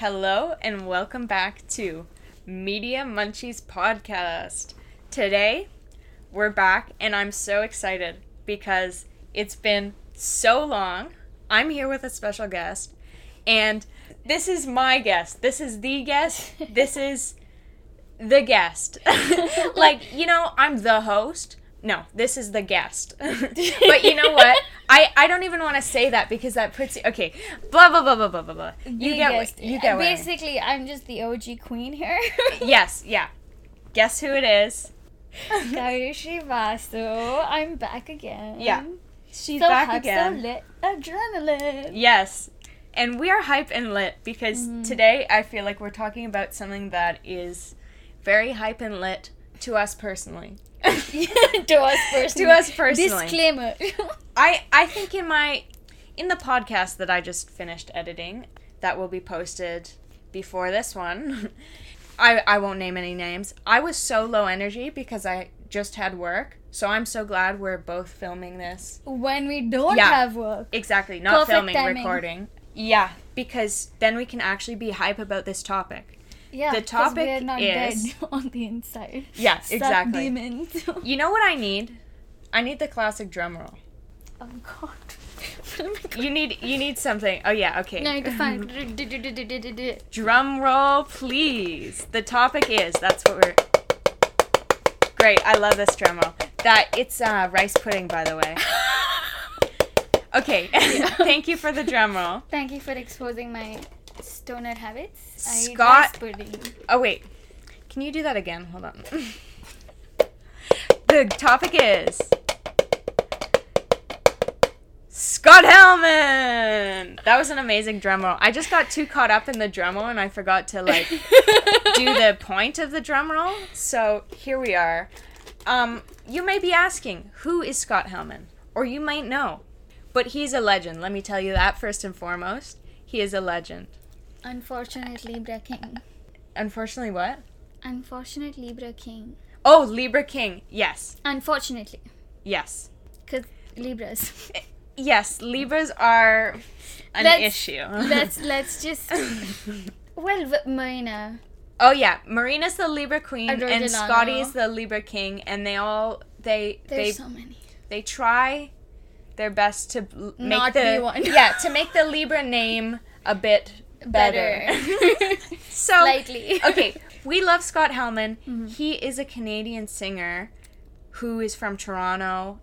Hello and welcome back to Media Munchies Podcast. Today, we're back and I'm so excited because it's been so long. I'm here with a special guest and this is my guest. This is the guest. This is the guest. like, you know, I'm the host. No, this is the guest. but you know what? I, I don't even want to say that because that puts you okay. Blah blah blah blah blah blah blah. You The get guest. what you get what I mean. Basically, I'm just the OG queen here. Yes, yeah. Guess who it is? Vasu. I'm back again. Yeah. She's So back again. So lit. Adrenaline. Yes. And we are hype and lit because Mm-hmm. today I feel like we're talking about something that is very hype and lit to us personally. to us personally. To us personally. Disclaimer. I I think in my in the podcast that I just finished editing that will be posted before this one. I I won't name any names. I was so low energy because I just had work. So I'm so glad we're both filming this. when we don't Yeah. have work. Exactly, not Perfect filming, timing. recording. Yeah, because then we can actually be hype about this topic. Yeah. the topic we're not is- dead on the inside. Yeah, Suck exactly. demons. You know what I need? I need the classic drum roll. oh god. You need you need something. Oh yeah, okay. No, to find. Drum roll, please. The topic is that's what we're. Great, I love this drum roll. That it's uh, rice pudding, by the way. Okay, thank you for the drum roll. Thank you for exposing my stoner habits. Scott-. Oh wait, can you do that again? Hold on. the topic is Scott Helman. That was an amazing drum roll. I just got too caught up in the drum roll and I forgot to like do the point of the drum roll. So here we are. Um, you may be asking, who is Scott Helman? Or you might know. But he's a legend. Let me tell you that first and foremost. He is a legend. Unfortunate Libra King. Unfortunately, what? Unfortunate Libra King. Oh, Libra King. Yes. Unfortunately. Yes. Because Libras. Eh, yes, Libras are an Let's- issue. let's let's just well Marina. oh yeah, Marina's the Libra Queen Adore and Delano. Scotty's the Libra King and they all they There's they so many. they try their best to make Not the be one. yeah, to make the Libra name a bit better. so Slightly. okay, we love Scott Helman. Mm-hmm. He is a Canadian singer who is from Toronto.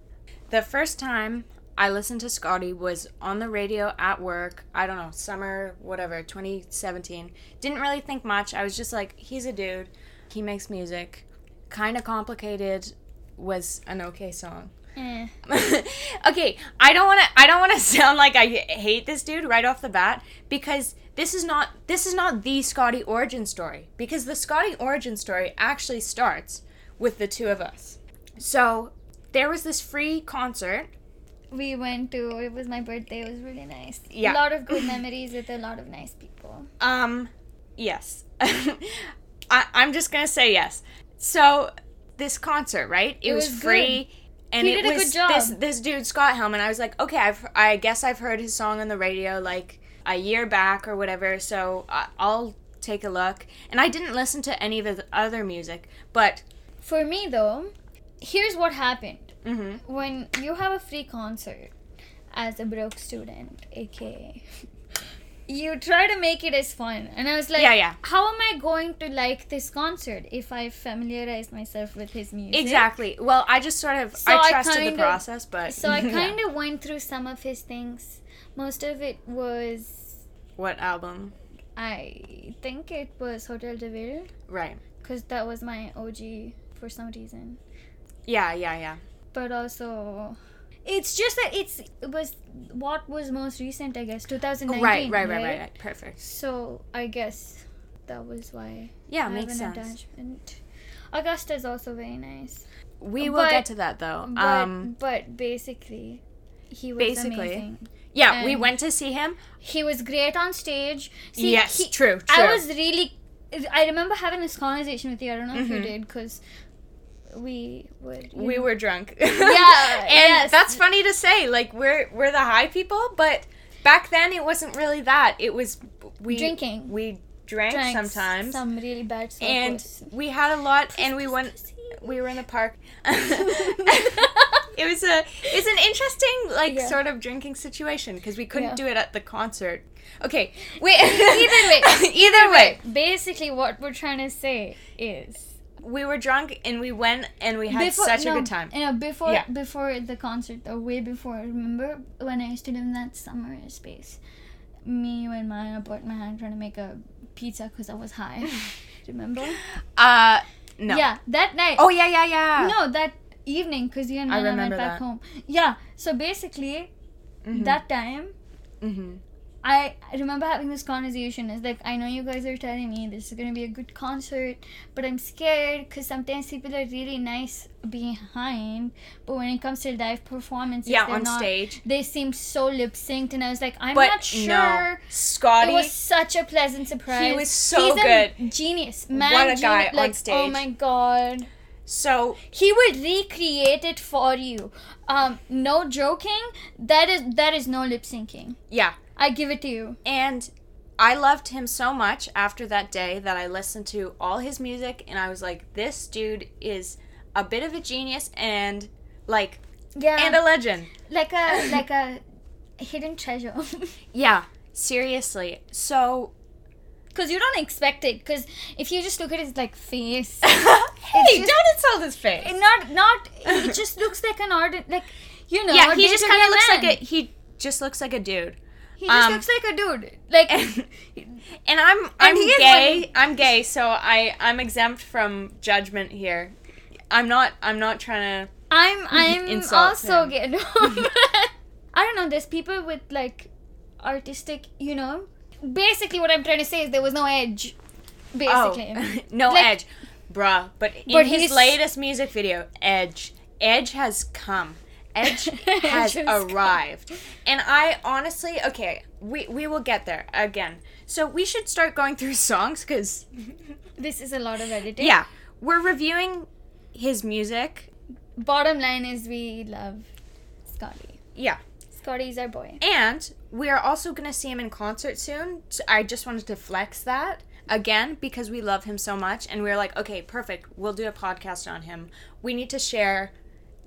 The first time I listened to Scotty was on the radio at work. I don't know, summer, whatever, 2017. Didn't really think much. I was just like, he's a dude. He makes music. Kind of complicated was an okay song. Eh. okay, I don't want to I don't want to sound like I hate this dude right off the bat because this is not this is not the Scotty origin story because the Scotty origin story actually starts with the two of us. So, there was this free concert. We went to it was my birthday, it was really nice. Yeah. A lot of good memories with a lot of nice people. Um yes. I I'm just going to say yes. So, this concert, right? It, It was, was free and He it did a was good job. this this dude Scott Helman. I was like, "Okay, I've I guess I've heard his song on the radio like a year back or whatever, so I, I'll take a look." And I didn't listen to any of his other music, but For me though, here's what happened. mhm. When you have a free concert as a broke student, aka you try to make it as fun. And I was like, Yeah, yeah. how am I going to like this concert if I familiarize myself with his music? Exactly. Well, I just sort of So I I trusted the kind of- process, but So I kind of went through some of his things. Most of it was, what album? I think it was Hotel de Ville, Right. because that was my OG for some reason. Yeah, yeah, yeah. But also, it's just that it's it was what was most recent, I guess, 2019. Right, right, right, right, right. Perfect. So I guess that was why Yeah, I makes have an sense. attachment. Augusta is also very nice. We will But- get to that though. But um but basically, he was Basically. amazing. Yeah, we went to see him. He was great on stage. See, yes, he- true, true. I was really. I remember having this conversation with you. I don't know if you Mhm. did because we would. we know- were drunk. Yeah, and yes. that's funny to say. Like we're we're the high people, but back then it wasn't really that. It was we Drinking. We drank, Drank sometimes, Some really bad stuff. and we had a lot, and we went. We were in the park. it was a it's an interesting like Yeah. sort of drinking situation because we couldn't Yeah. do it at the concert. Okay, wait. Either way. either way, Basically, what we're trying to say is we were drunk and we went and we had such no, a good time. You know, before Yeah. before the concert, or way before. Remember when I used to live in that summer space? Me you, and my apartment had trying to make a pizza because I was high. Remember? Uh, no. Yeah, that night. Oh yeah, yeah, yeah. no, that evening because you and I I, went back that. home. Yeah. So basically, Mhm. that time Mhm. I remember having this conversation. It's like I know you guys are telling me this is gonna be a good concert, but I'm scared because sometimes people are really nice behind, but when it comes to live performances, Yeah, on not. stage. They seem so lip synced, and I was like, I'm But not sure. no, Scotty. It was such a pleasant surprise. He was so He's good. genius, man. What a geni- guy on like, Oh my god. So He would recreate it for you. Um, no joking. That is that is no lip syncing. yeah, I give it to you. and I loved him so much after that day that I listened to all his music and I was like, this dude is a bit of a genius and like Yeah. and a legend. like a like a hidden treasure Yeah, seriously. So because you don't expect it because if you just look at his like face hey, just- don't insult his face. it not not it just looks like an art like you know yeah, he just kind of looks man. like a he just looks like a dude. he just um, looks like a dude like and I'm I'm he gay. funny. I'm gay, so I I'm exempt from judgment here. I'm not I'm not trying to i'm i'm also him. gay i don't know there's people with like artistic you know basically what i'm trying to say is there was no edge basically Oh, no Like- edge, bruh. But in But his latest music video, Edge, Edge has come. Edge has has come. arrived, and I honestly, okay, we we will get there again. So we should start going through songs because, this is a lot of editing yeah, we're reviewing his music. bottom line is we love scotty Yeah, scotty's our boy and we are also gonna see him in concert soon. So I just wanted to flex that again because we love him so much, and we are like, okay, perfect. We'll do a podcast on him. We need to share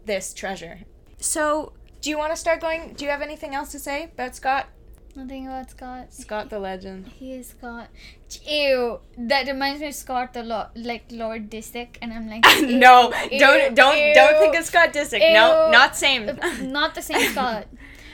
this treasure. So, do you want to start going? Do you have anything else to say about Scott? nothing about scott Scott the legend. He is Scott. Ew, that reminds me of Scott the Lord, like Lord Disick, and I'm like, ew, no, ew, don't don't ew, don't think of Scott Disick. No, not same. Not the same Scott.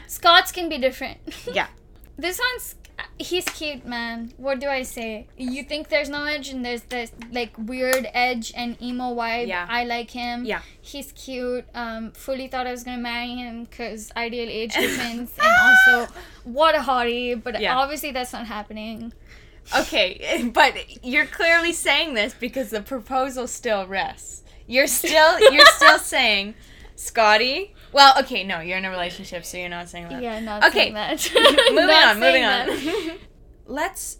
Scots can be different. yeah. This one's he's cute, man. What do I say? You think there's no edge, and there's this like weird edge and emo vibe. Yeah. I like him. Yeah. He's cute. Um, fully thought I was gonna marry him because ideal age difference, and also what a hottie. But Yeah. obviously that's not happening. Okay, but you're clearly saying this because the proposal still rests. You're still you're still saying, Scotty. Well, okay, no, you're in a relationship, so you're not saying that. Yeah, not Okay, saying that. moving on, moving saying on. Let's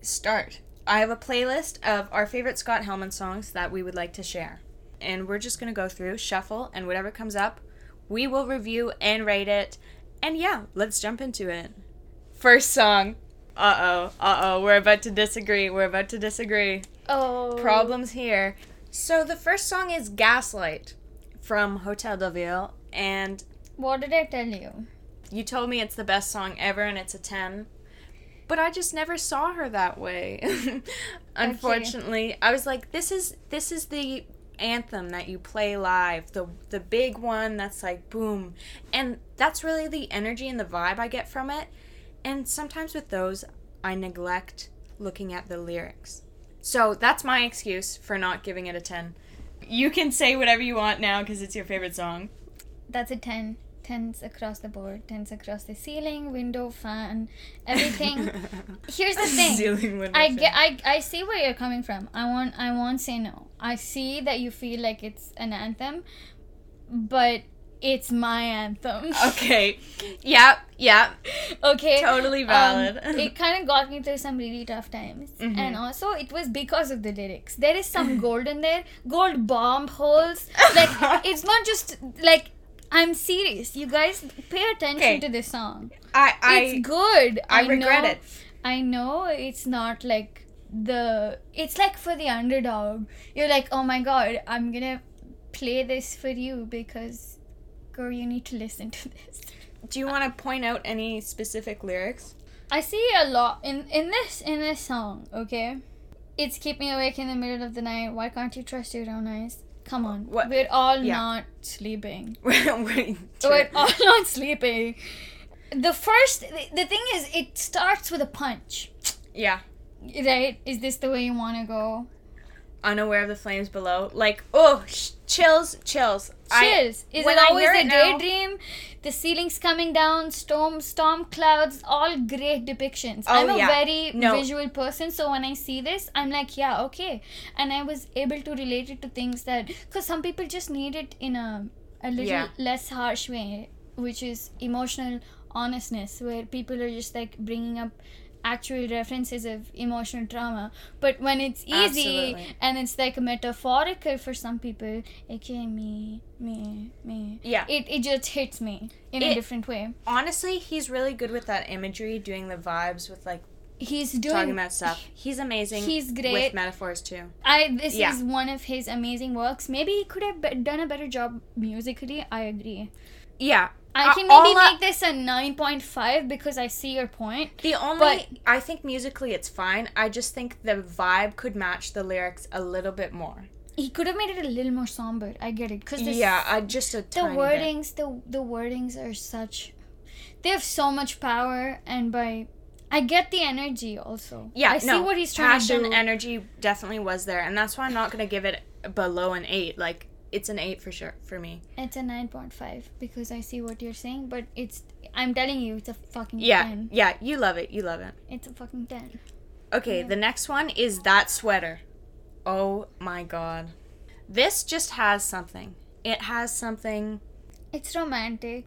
start. I have a playlist of our favorite Scott Helman songs that we would like to share. And we're just going to go through, shuffle, and whatever comes up, we will review and rate it. And yeah, let's jump into it. First song. Uh oh, uh oh, we're about to disagree. We're about to disagree. Oh. Problems here. So the first song is Gaslight from Hotel de Ville. And What did I tell you? you told me it's the best song ever and it's a 10. But I just never saw her that way. Unfortunately, I was like this is this is the anthem that you play live, the the big one that's like boom. And that's really the energy and the vibe I get from it. And sometimes with those I neglect looking at the lyrics. So that's my excuse for not giving it a 10. You can say whatever you want now because it's your favorite song. That's a 10. Tens across the board, tens across the ceiling, window, fan, everything. Here's the thing. Ceiling window I get I, I see where you're coming from. I want I won't say no. I see that you feel like it's an anthem, but it's my anthem. Okay. Yeah, yeah. okay. Totally Um, valid. it kind of got me through some really tough times, Mhm. and also it was because of the lyrics. There is some gold in there, gold bomb holes. Like it's not just like I'm serious. You guys pay attention Okay. to this song. I I it's good. I regret know, it. I know it's not like the. It's like for the underdog. You're like, oh my god, I'm gonna play this for you because, girl, you need to listen to this. Do you want to point out any specific lyrics? I see a lot in in this in this song. Okay, it's keep me awake in the middle of the night. Why can't you trust your own eyes? Come on, What- we're all yeah. not sleeping. We're- all not sleeping. The first, the, the thing is, it starts with a punch, yeah. right? Is this the way you want to go? Unaware of the flames below. Like, oh, sh- chills, chills. I- Chills. Is it always a it now- daydream? The ceiling's coming down, storm, storm clouds, all great depictions. Oh, I'm a yeah. very No. visual person, so when I see this, I'm like, yeah, okay. And I was able to relate it to things that, because some people just need it in a a little Yeah. less harsh way, which is emotional honestness, where people are just like bringing up actual references of emotional trauma but when it's easy Absolutely. and it's like metaphorical for some people aka me me me Yeah. it, it just hits me in a different way Honestly, he's really good with that imagery, doing the vibes with like he's doing talking about stuff. He's amazing. He's great with metaphors too. I this Yeah. is one of his amazing works. Maybe he could have done a better job musically. I agree. Yeah. I can maybe I- make this a nine point five because I see your point. The only But- I think musically it's fine. I just think the vibe could match the lyrics a little bit more. He could have made it a little more somber. I get it because Yeah, I just a the tiny bit. wordings the the wordings are such they have so much power and by I get the energy also. Yeah, I see no, what he's trying passion, to do. energy definitely was there, and that's why I'm not gonna give it below an eight. Like it's an eight for sure for me. it's a nine point five because I see what you're saying, but it's I'm telling you it's a fucking Yeah, ten. yeah, you love it, you love it. It's a fucking ten. Okay, the next one is that sweater. Oh my god, this just has something. It has something, It's romantic.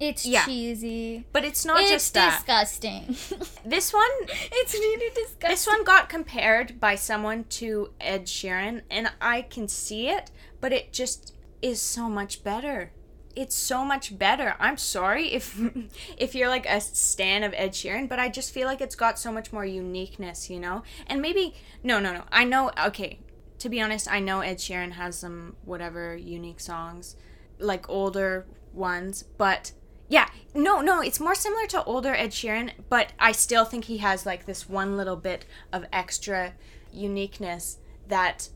It's Yeah. cheesy. but it's not it's just that. disgusting. This one it's really disgusting. This one got compared by someone to Ed Sheeran, and I can see it, but it just is so much better. It's so much better. I'm sorry if if you're like a stan of Ed Sheeran, but I just feel like it's got so much more uniqueness, you know? And maybe no, no, no. I know okay, to be honest, I know Ed Sheeran has some whatever unique songs, like older ones, but yeah, no, no, it's more similar to older Ed Sheeran, but I still think he has like this one little bit of extra uniqueness that,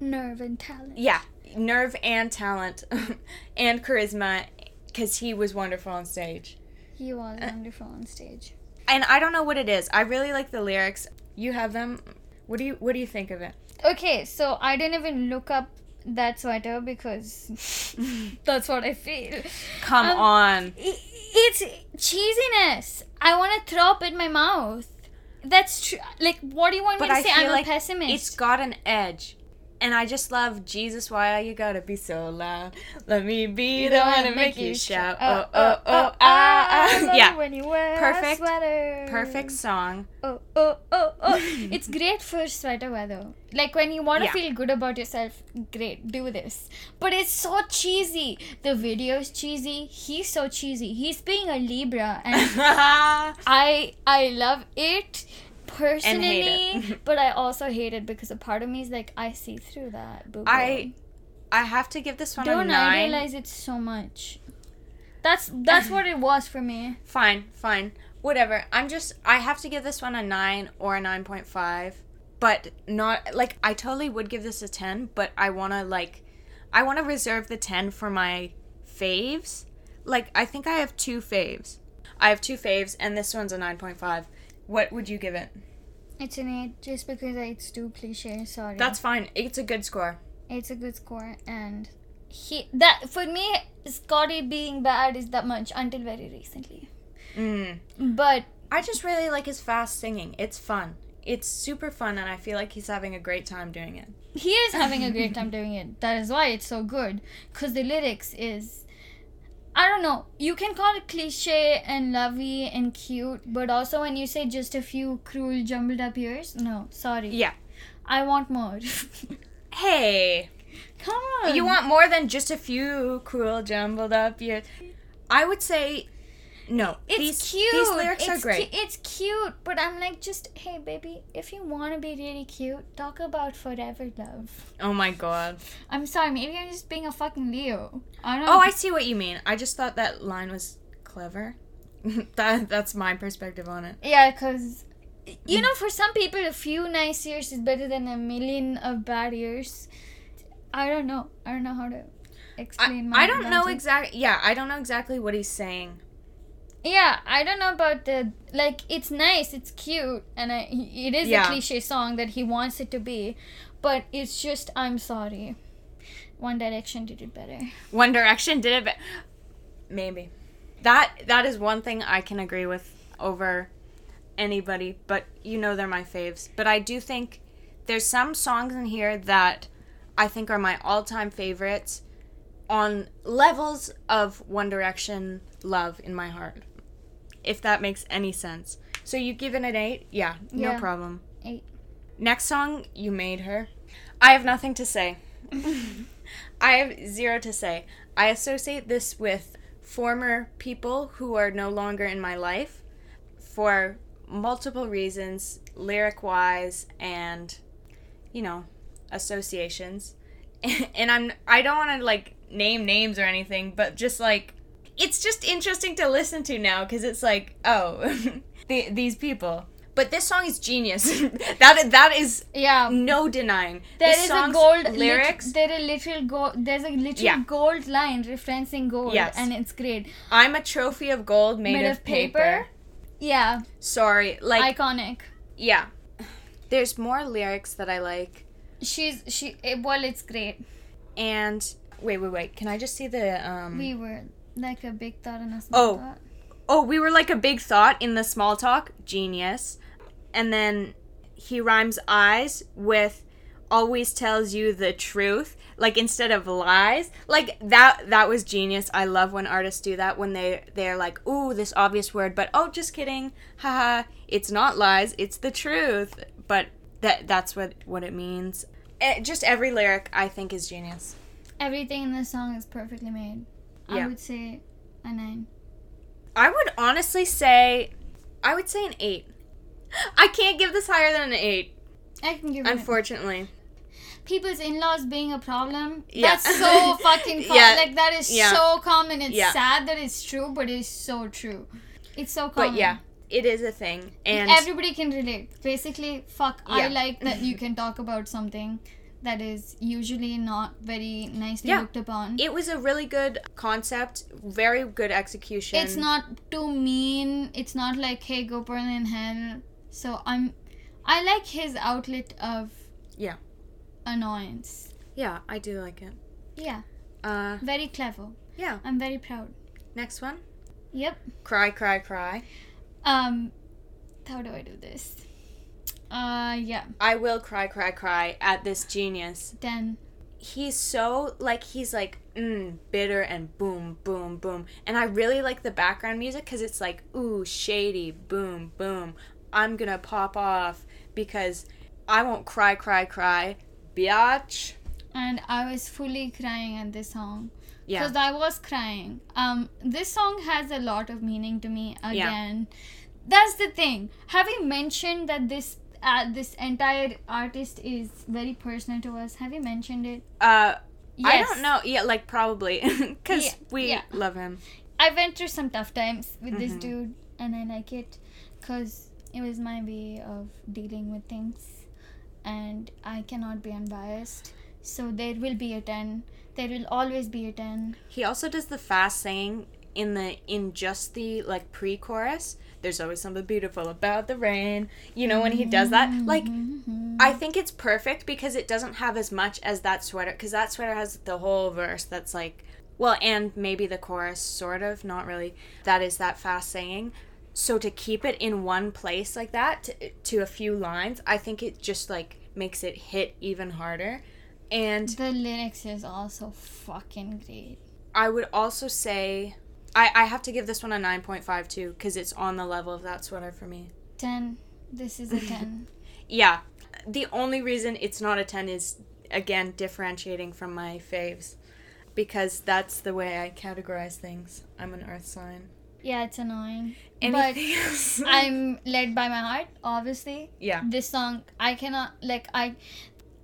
Nerve and talent. yeah, nerve and talent and charisma because he was wonderful on stage. He was Uh, wonderful on stage. And I don't know what it is. I really like the lyrics. You have them. What do you What do you think of it? Okay, so I didn't even look up that sweater because that's what I feel. Come Um, on. It's cheesiness. I want to throw up in my mouth. That's true. Like, what do you want But me to I say? I'm like a pessimist. it's got an edge. And I just love Jesus. Why are you gotta be so loud? Let me be the one to make you shout. Oh oh oh ah I ah. love Yeah, when you wear Perfect- perfect song. Oh oh oh oh. it's great for sweater weather. Like when you want to Yeah. feel good about yourself, great, do this. But it's so cheesy. The video's cheesy. He's so cheesy. He's being a Libra, and I I love it personally, but I also hate it because a part of me is like I see through that. Boo-boo. I I have to give this one a don't nine. idealize it so much. That's that's what it was for me. Fine, fine, whatever. I'm just I have to give this one a nine or a nine point five, but not like I totally would give this a ten, but I want to like I want to reserve the ten for my faves. Like I think I have two faves. I have two faves, and this one's a nine point five. What would you give it? It's an eight just because it's too cliche. Sorry. That's fine. It's a good score. it's a good score and he that for me Scotty being bad is that much until very recently. Mm. But I just really like his fast singing. It's fun. It's super fun, and I feel like he's having a great time doing it. he is having a great time doing it. That is why it's so good. Cause the lyrics is I don't know. You can call it cliche and lovey and cute, but also when you say just a few cruel jumbled up years, no, sorry. Yeah. I want more. Hey, Come on. You want more than just a few cruel jumbled up years. I would say no. It's these, cute. These lyrics it's are great. cu- it's cute, but I'm like, just hey, baby, if you want to be really cute, talk about forever love. oh my god. I'm sorry, maybe I'm just being a fucking Leo. I don't. Oh, I see what you mean. I just thought that line was clever. that that's my perspective on it. Yeah, because you mm. know, for some people, a few nice years is better than a million of bad years. I don't know. I don't know how to I, explain. my I don't know exactly. Yeah, I don't know exactly what he's saying. Yeah, I don't know about the like. It's nice, it's cute, and I, it is Yeah. a cliche song that he wants it to be, but it's just I'm sorry. One Direction did it better. One Direction did it, but maybe that that is one thing I can agree with over anybody. But you know they're my faves. But I do think there's some songs in here that I think are my all-time favorites on levels of One Direction love in my heart. If that makes any sense. So you give it an eight? Yeah, no problem. Eight. Next song, You Made Her. I have nothing to say. I have zero to say. I associate this with former people who are no longer in my life for multiple reasons, lyric wise and you know, associations. And I'm I don't want to like name names or anything, but just like it's just interesting to listen to now cuz it's like, oh, the, these people. But this song is genius. that that is Yeah, no denying. there this is a gold lit- lyrics. there a little gold. There's a little Yeah. gold line referencing gold, Yes. and it's great. I'm a trophy of gold made, of, paper. Yeah, Sorry, like iconic. yeah. There's more lyrics that I like, She's she. eh, Well, it's great. and wait, wait, wait. Can I just see the um? We were like a big thought and a small Oh. thought. oh, we were like a big thought in the small talk. Genius, and then he rhymes eyes with always tells you the truth like instead of lies. Like that that was genius. I love when artists do that when they they're like ooh this obvious word but oh just kidding. Haha it's not lies. It's the truth. But that that's what what it means. Eh, just every lyric i think is genius. Everything in this song is perfectly made. I would say a nine. i would honestly say i would say an eight i can't give this higher than an eight I can give it. unfortunately People's in-laws being a problem. Yeah. That's so fucking com- Yeah. like that is Yeah. so common. It's Yeah. sad that it's true, but it's so true. It's so common. but yeah it is a thing and everybody can relate. Basically, fuck. I like that you can talk about something that is usually not very nicely Yeah. looked upon. it was a really good concept very good execution it's not too mean. It's not like hey, go burn in hell. So I'm, I like his outlet of Yeah. annoyance. yeah i do like it Yeah, uh very clever. yeah I'm very proud. next one Yep. cry cry cry Um, how do I do this? Uh, yeah, i will cry cry cry at this genius ten. he's so like he's like mm, bitter and boom boom boom and i really like the background music because it's like ooh shady boom boom i'm gonna pop off because i won't cry cry cry biatch And I was fully crying at this song. yeah Because I was crying. Um, this song has a lot of meaning to me. Again, that's the thing. Having mentioned that this uh, this entire artist is very personal to us, have you mentioned it? uh Yes. I don't know. Yeah, like probably because Yeah, we yeah. love him. I went through some tough times with this Mhm. dude, and I like it because it was my way of dealing with things, and I cannot be unbiased. So there will be a ten. There will always be a ten. He also does the fast singing in the in just the like pre-chorus. There's always something beautiful about the rain. You know when he does that, like Mhm. I think it's perfect because it doesn't have as much as that sweater because that sweater has the whole verse that's like well and maybe the chorus sort of not really that is that fast saying so to keep it in one place like that to, to a few lines i think it just like makes it hit even harder and the lyrics is also fucking great. i would also say i, I have to give this one a 9.5 too because it's on the level of that sweater for me Ten. This is a ten. yeah the only reason it's not a 10 is again differentiating from my faves because that's the way I categorize things. I'm an earth sign. Yeah, it's annoying. Anything else? But I'm led by my heart, obviously. yeah. This song, I cannot like I.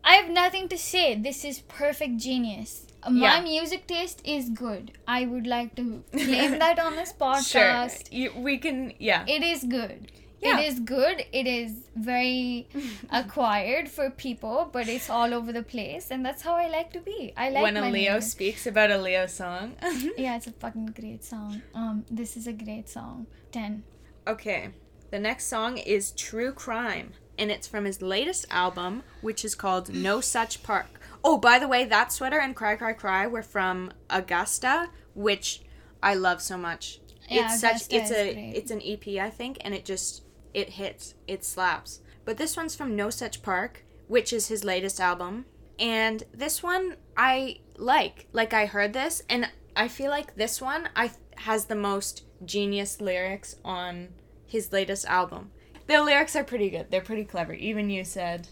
I have nothing to say. This is perfect genius. My Yeah. music taste is good. I would like to claim that on this Sure. podcast. You, we can yeah. It is good. Yeah. It is good. It is very acquired for people, but it's all over the place, and that's how I like to be. I like when a Leo music. speaks about a Leo song. Yeah, it's a fucking great song. Um, this is a great song. Ten. Okay. The next song is True Crime, and it's from his latest album, which is called Nonsuch Park. Oh, by the way, that sweater and Cry Cry Cry were from Augusta, which I love so much. Yeah, it's such it's a great. it's an EP, I think, and it just it hits. It slaps. But this one's from Nonsuch Park, which is his latest album. And this one I like. Like I heard this and I feel like this one I has the most genius lyrics on his latest album. The lyrics are pretty good. They're pretty clever. Even you said.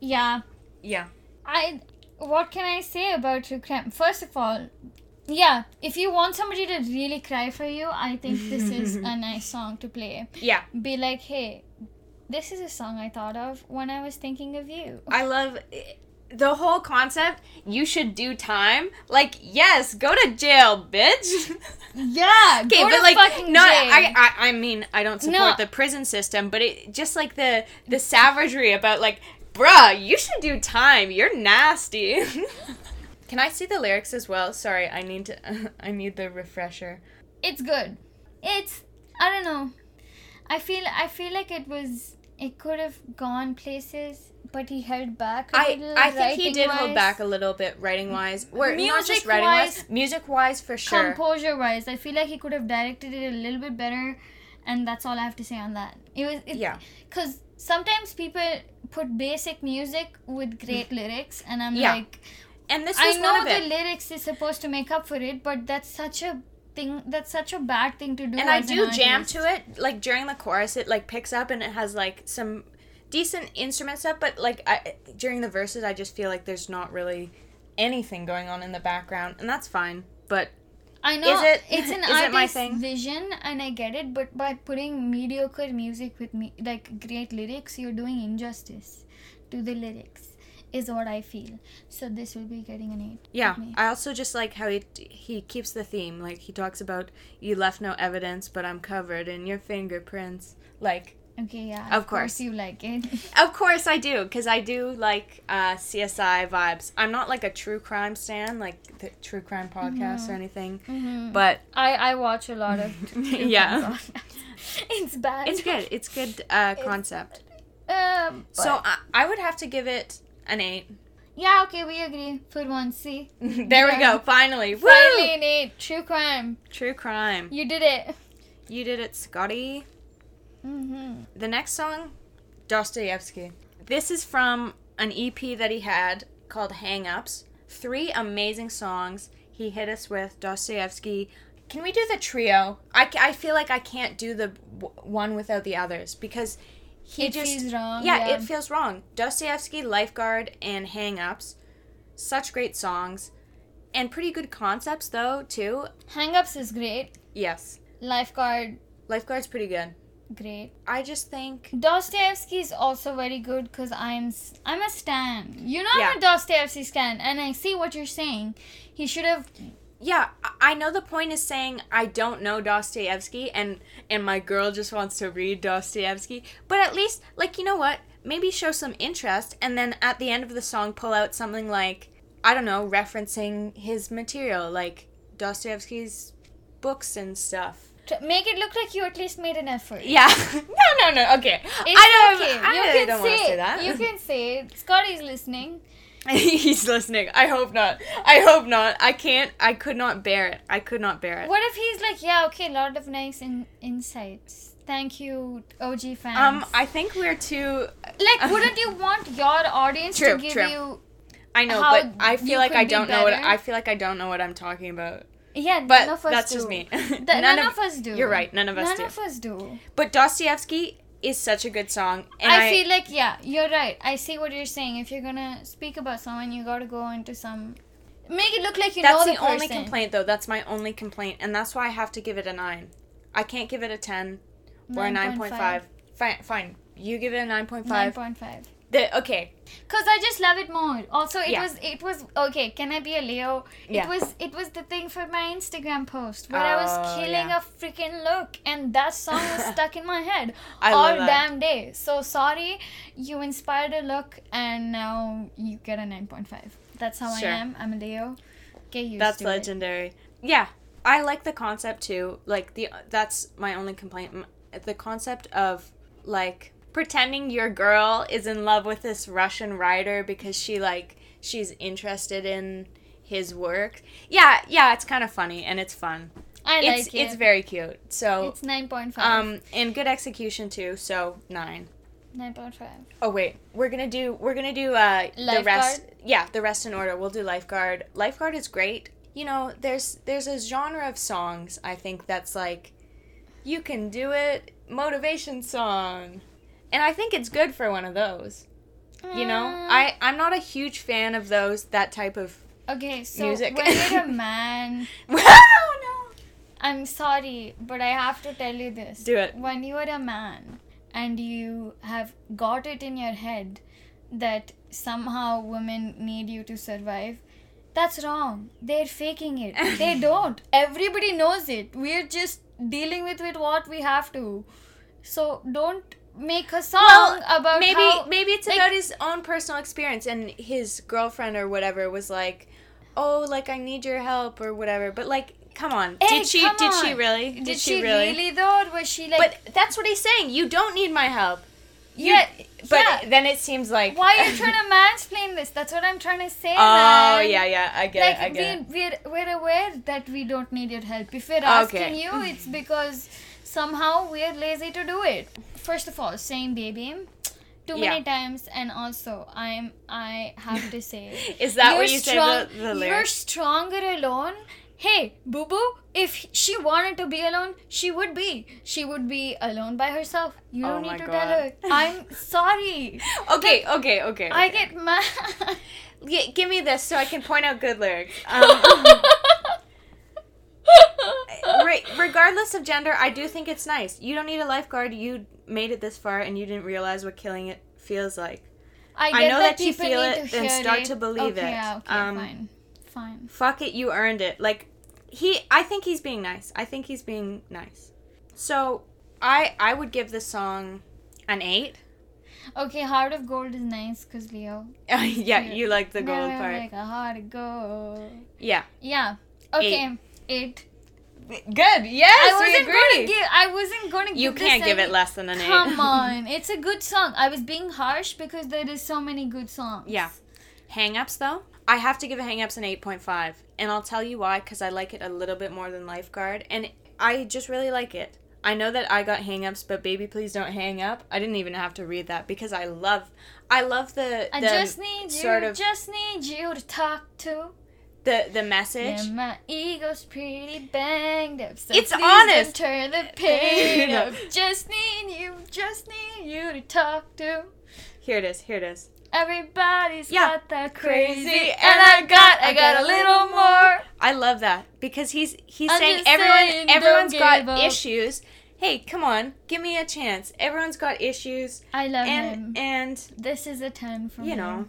Yeah, Yeah. I. What can I say about true crime? First of all, yeah, if you want somebody to really cry for you, I think this is a nice song to play. Yeah. Be like, hey, this is a song I thought of when I was thinking of you. I love the whole concept. You should do time. Like, yes, go to jail, bitch. Yeah, Okay, go but to like, jail. I, I, I mean, I don't support No. the prison system, but it just like the the savagery about like, bruh, you should do time. You're nasty. Can I see the lyrics as well? Sorry, I need to. I need the refresher. it's good. It's I don't know. I feel I feel like it was it could have gone places, but he held back. a I little I think he did hold back a little bit writing wise. Or not just Music-wise- writing wise, music wise for sure. composure wise i feel like he could have directed it a little bit better and that's all i have to say on that it was it, Yeah. because sometimes people put basic music with great mm. lyrics and i'm Yeah. like And this i know the it. lyrics is supposed to make up for it but that's such a thing that's such a bad thing to do and I as an do jam to it. Like during the chorus, it like picks up and it has like some decent instrument stuff. But like I, during the verses, I just feel like there's not really anything going on in the background, and that's fine. But I know Is it- it's an it artist's vision, and I get it. But by putting mediocre music with me, like great lyrics, you're doing injustice to the lyrics. Is what I feel. So this will be getting an eight. yeah. I also just like how he he keeps the theme. Like he talks about you left no evidence, but I'm covered in your fingerprints. Like Okay, yeah. Of Of, course. course. you like it. Of course I do, because I do like uh, CSI vibes. I'm not like a true crime stan, like the true crime podcast or anything, Mhm. but I I watch a lot of. Yeah. it's bad. it's good. It's good uh, concept. Um, So I, I would have to give it an eight. yeah, okay, we agree for one, See, there we go. Finally, woo! finally an eight. True crime. True crime. You did it. You did it, Scotty. Mm-hmm. The next song, Dostoevsky. This is from an EP that he had called Hang Ups. Three amazing songs he hit us with Dostoevsky. Can we do the trio? I, I feel like I can't do the w- one without the others because he It just feels wrong, Yeah, yeah. it feels wrong. Dostoevsky, Lifeguard, and Hang Ups, such great songs, and pretty good concepts though too. Hangups is great. Yes, Lifeguard, Lifeguard's pretty good. Great. I just think Dostoevsky is also very good because I'm I'm a stan. You know Yeah. I'm a Dostoevsky stan, and I see what you're saying. He should have. Yeah, I- I know the point is saying I don't know Dostoevsky and and my girl just wants to read Dostoevsky, but at least like you know what? Maybe show some interest and then at the end of the song pull out something like I don't know, referencing his material like Dostoevsky's books and stuff. Make it look like you at least made an effort. Yeah. no, no, no. Okay. It's I don't okay. I you really can say, want to say that. You can say it. Scotty's listening. He's listening. I hope not. I hope not. I can't. I could not bear it. I could not bear it. What if he's like, yeah, okay, a lot of nice in- insights. Thank you, OG fans. Um, I think we're too. like, wouldn't you want your audience True, to give true. you? I know, how but I feel like I don't know what? I feel like I don't know what I'm talking about. Yeah, But none of us that's do. just me. Th- None none, of- of, us do. you're right, none of us none do. None of us do. But Dostoevsky, is such a good song. And I, feel like yeah, you're right. I see what you're saying. If you're gonna speak about someone, you gotta go into some. Make it look like you that's know the, the, only complaint though. That's my only complaint, and that's why I have to give it a nine. I can't give it a ten or a nine point five. Fine, fine. You give it a nine point five. Nine point five. The okay. Cause I just love it more. Also, it Yeah. was it was okay. Can I be a Leo? Yeah. It was it was the thing for my Instagram post where I was Oh, killing yeah. a freaking look, and that song was stuck in my head I all damn day. So sorry, you inspired a look, and now you get a nine point five. That's how Sure. I am. I'm a Leo. Get used That's to legendary. Yeah, I like the concept too. Like the that's my only complaint. The concept of like pretending your girl is in love with this Russian writer because she like she's interested in his work. Yeah, yeah, it's kind of funny and it's fun. I it's like it. it's very cute. So It's nine point five. um and good execution too. So 9. nine point five. Oh wait, we're gonna do we're gonna do uh the rest. Yeah, the rest in order. We'll do lifeguard. Lifeguard is great. You know, there's there's a genre of songs I think that's like, you can do it, motivation song, and I think it's good for one of those. You know, Mm. I I'm not a huge fan of those that type of. Okay, so Music. when you're a man, oh no! I'm sorry, but I have to tell you this. Do it. When you are a man and you have got it in your head that somehow women need you to survive, that's wrong. They're faking it. they don't. Everybody knows it. We're just dealing with, with what we have to. So don't make a song Well, about maybe how, maybe it's like- about his own personal experience and his girlfriend or whatever was like oh like i need your help or whatever but like come on Hey, did she come did she really Did, she, really? though? Was she like but that's what he's saying you don't need my help you, yeah, but yeah. then it seems like Why are you trying to mansplain this? That's what I'm trying to say. oh man. yeah yeah i get Like it i get it we, we're, we're aware that we don't need your help. If we're Okay. asking you, it's because somehow we're lazy to do it. First of all, saying baby too many Yeah. times, and also I'm I have to say, is that what you strong, say the, the You're stronger alone. Hey, boo boo, if she wanted to be alone, she would be. She would be alone by herself. You Oh don't my need to God. tell her. I'm sorry. okay okay okay, I get mad. Gi- give me this so i can point out good lyrics um, re- regardless of gender, I do think it's nice. You don't need a lifeguard. You made it this far, and you didn't realize what killing it feels like. I, I get know that you people feel it, then start it. to believe okay, it. Yeah, okay, Um, fine, fine. Fuck it, you earned it. Like he, I think he's being nice. I think he's being nice. So I, I would give this song an eight. Okay, Heart of Gold is nice because Leo. yeah, Yeah. you like the gold part. Like a heart of gold. Yeah. Yeah. Okay, eight. Good. Yes, I wasn't gonna give. I wasn't gonna. You give this can't give any- it less than an eight. Come on, it's a good song. I was being harsh because there is so many good songs. Yeah. Hang-ups though, I have to give a hang-ups an 8.5, and I'll tell you why cuz I like it a little bit more than Lifeguard and I just really like it. I know that I got hang-ups, but baby please don't hang up. I didn't even have to read that because I love I love the I the just need you. sort of Just need you to talk to. The the message. Yeah, my ego's pretty banged up. So It's honest. Turn the pain up. Just need you. Just need you to talk to. Here it is. Here it is. Everybody's Yeah. got that crazy, Crazy, and I got, I got a little more. I love that because he's he's I'm saying everyone saying, everyone's got up. issues. Hey, come on, give me a chance. Everyone's got issues, I love and him. and This is a ten from you him. know,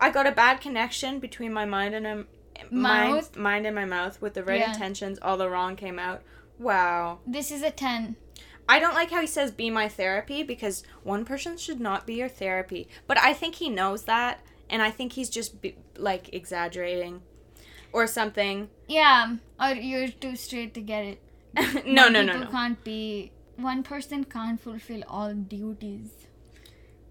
I got a bad connection between my mind and um, mind, Mouth? mind and my mouth with the right Yeah. intentions. All the wrong came out. Wow. This is a ten. I don't like how he says "be my therapy" because one person should not be your therapy. But I think he knows that, and I think he's just be, like exaggerating, or something. Yeah, or you're too straight to get it. no, One no, no, no. can't be. One person can't fulfill all duties.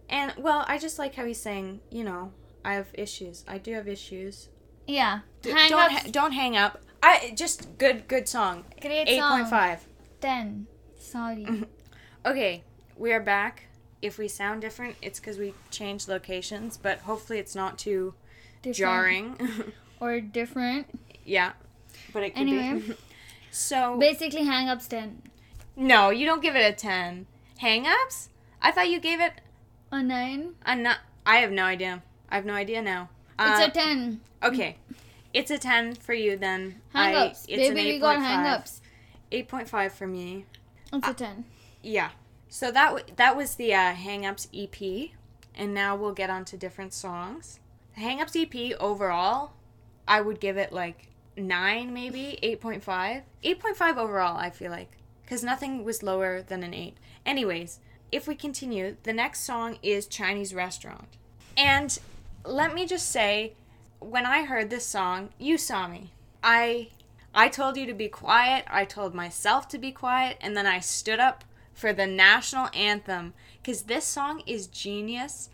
And well, I just like how he's saying, you know, I have issues. I do have issues. Yeah, D- hang don't ha- don't hang up. I just good good song. Great Eight song. point five. Ten. Sorry. Okay, we are back. If we sound different, it's because we changed locations, but hopefully it's not too Different. jarring. Or different. yeah, but it could Anyway. be. so Basically, hang ups ten. no, you don't give it a ten. Hang-ups? I thought you gave it A nine. a not. I have no idea. I have no idea now. It's Uh, a ten. okay. It's a ten for you then. I- Hang-ups. it's an Baby, we got 8.5. hang-ups. Eight point five for me. It's a ten. Yeah. So that w- that was the uh, Hang Ups EP, and now we'll get on to different songs. The Hang Ups EP overall, I would give it like nine, maybe eight point five. Eight point five overall, I feel like, because nothing was lower than an eight. Anyways, if we continue, the next song is Chinese Restaurant, and let me just say, when I heard this song, you saw me. I I told you to be quiet. I told myself to be quiet. And then I stood up for the national anthem because this song is genius.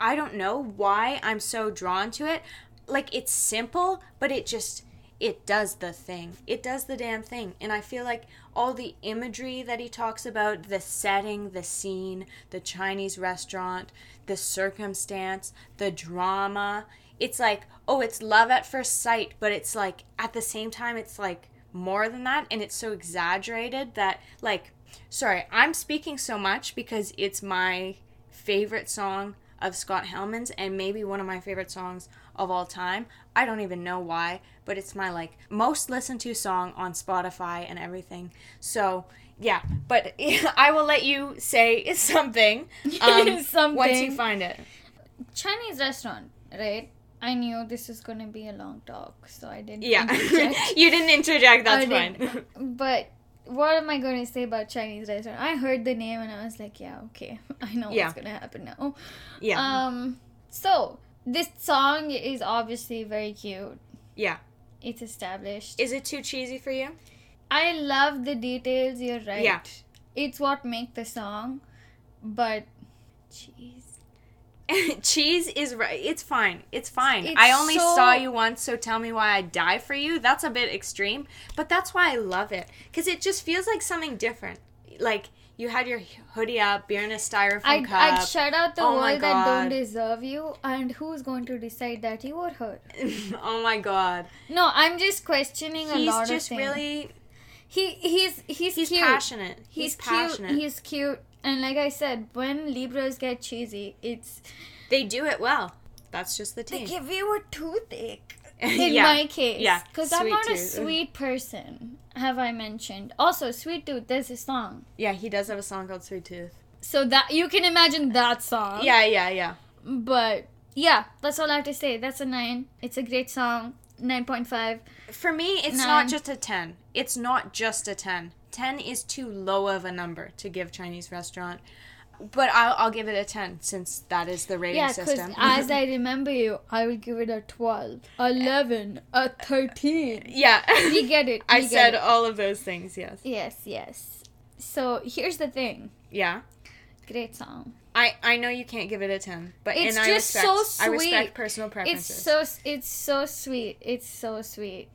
I don't know why I'm so drawn to it. Like, it's simple, but it just. It does the thing. It does the damn thing. And I feel like all the imagery that he talks about the setting, the scene, the Chinese restaurant, the circumstance, the drama it's like oh it's love at first sight but it's like at the same time it's like more than that and it's so exaggerated that like sorry i'm speaking so much because it's my favorite song of scott helman's and maybe one of my favorite songs of all time i don't even know why but it's my like most listened to song on spotify and everything so yeah but i will let you say something um, Something. once you find it Chinese restaurant, right? I knew this was gonna be a long talk, so I didn't. Yeah. you didn't interject, that's I fine. didn't- but what am I going to say about Chinese restaurant? I heard the name and I was like, yeah, okay, I know Yeah. what's gonna happen now. yeah. Um, so this song is obviously very cute. yeah. It's established. Is it too cheesy for you? I love the details. You're right. Yeah. It's what make the song, but cheese. Cheese is right. It's fine. It's fine. It's I only so- saw you once, so tell me why I'd die for you. That's a bit extreme, but that's why I love it. Because it just feels like something different. Like you had your hoodie up, beer in a styrofoam I'd, cup. I'd shut out the Oh world that don't deserve you, and who's going to decide that you or her? oh my god. No, I'm just questioning a lot of things. just really he he's he's, he's cute. passionate. He's, He's, passionate. cute. He's cute, and like I said, when Libras get cheesy, it's they do it well. That's just the they give you a toothache. In Yeah. my case, Yeah, because I'm not a sweet person. Have I mentioned? Also, Sweet Tooth. There's a song, Yeah, he does have a song called Sweet Tooth. so that you can imagine that song. Yeah, yeah, yeah. But yeah, that's all I have to say. That's a nine. It's a great song. Nine point five. For me, it's Nine. not just a 10. It's not just a 10. 10 is too low of a number to give Chinese restaurant. But I'll, I'll give it a 10 since that is the rating Yeah, because system. as I remember you, I will give it a 12, uh, 11, a 13. yeah. We get it. I get said it. all of those things, yes. Yes, yes. So here's the thing. Yeah. Great song. I, I know you can't give it a 10, but It's and I just respect, so sweet. I respect personal It's preferences. so it's so sweet. It's so sweet.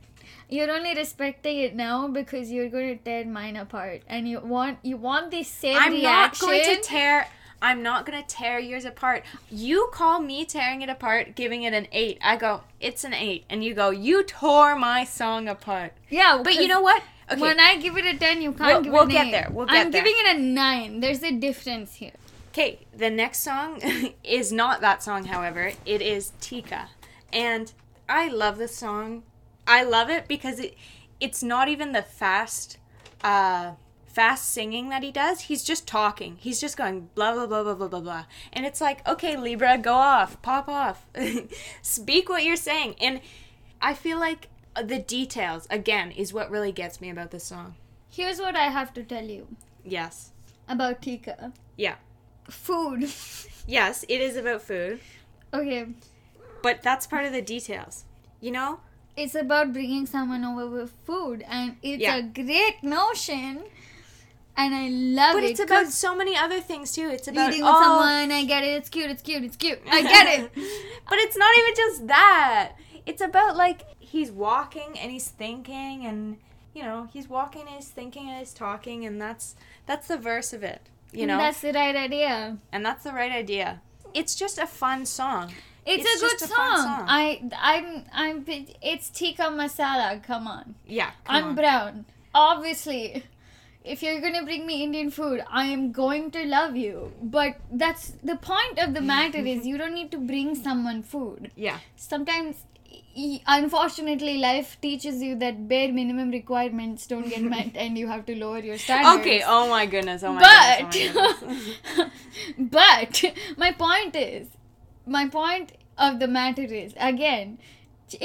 You're only respecting it now because you're going to tear mine apart, and you want you want the same I'm reaction. not going to tear. I'm not going to tear yours apart. You call me tearing it apart, giving it an 8. I go, it's an 8. And you go, you tore my song apart. yeah, But you know what? Okay. When I give it a 10, you can't We'll- give we'll it an get eight. there. We'll get I'm there. giving it a 9. There's a difference here. Okay, the next song is not that song, however. It is Tikka. And I love this song. I love it because it it's not even the fast uh fast singing that he does. He's just talking. He's just going blah blah blah blah blah blah blah. And it's like, "Okay, Libra, go off. Pop off. Speak what you're saying." And I feel like the details again is what really gets me about this song. Here's what I have to tell you Yes. about Tikka. Yeah. Food. Yes, it is about food. Okay. But that's part of the details. You know? It's about bringing someone over with food, and it's Yeah. a great notion. And I love But it. But it's about so many other things too. It's about eating with oh, someone. I get it. It's cute. It's cute. It's cute. I get it. but it's not even just that. It's about like he's walking and he's thinking and you know, he's walking and he's thinking and he's talking and that's that's the verse of it. You know? That's the right idea. and that's the right idea. It's just a fun song. It's, It's a good song. song. I I'm I'm it's tikka masala. Come on. Yeah. come I'm on. brown. Obviously, if you're gonna bring me Indian food, I am going to love you. But that's the point of the matter is you don't need to bring someone food. Yeah. Sometimes, unfortunately, life teaches you that bare minimum requirements don't get met, and you have to lower your standards. Okay. Oh my goodness. Oh my but goodness. Oh my goodness. but my point is my point of the matter is again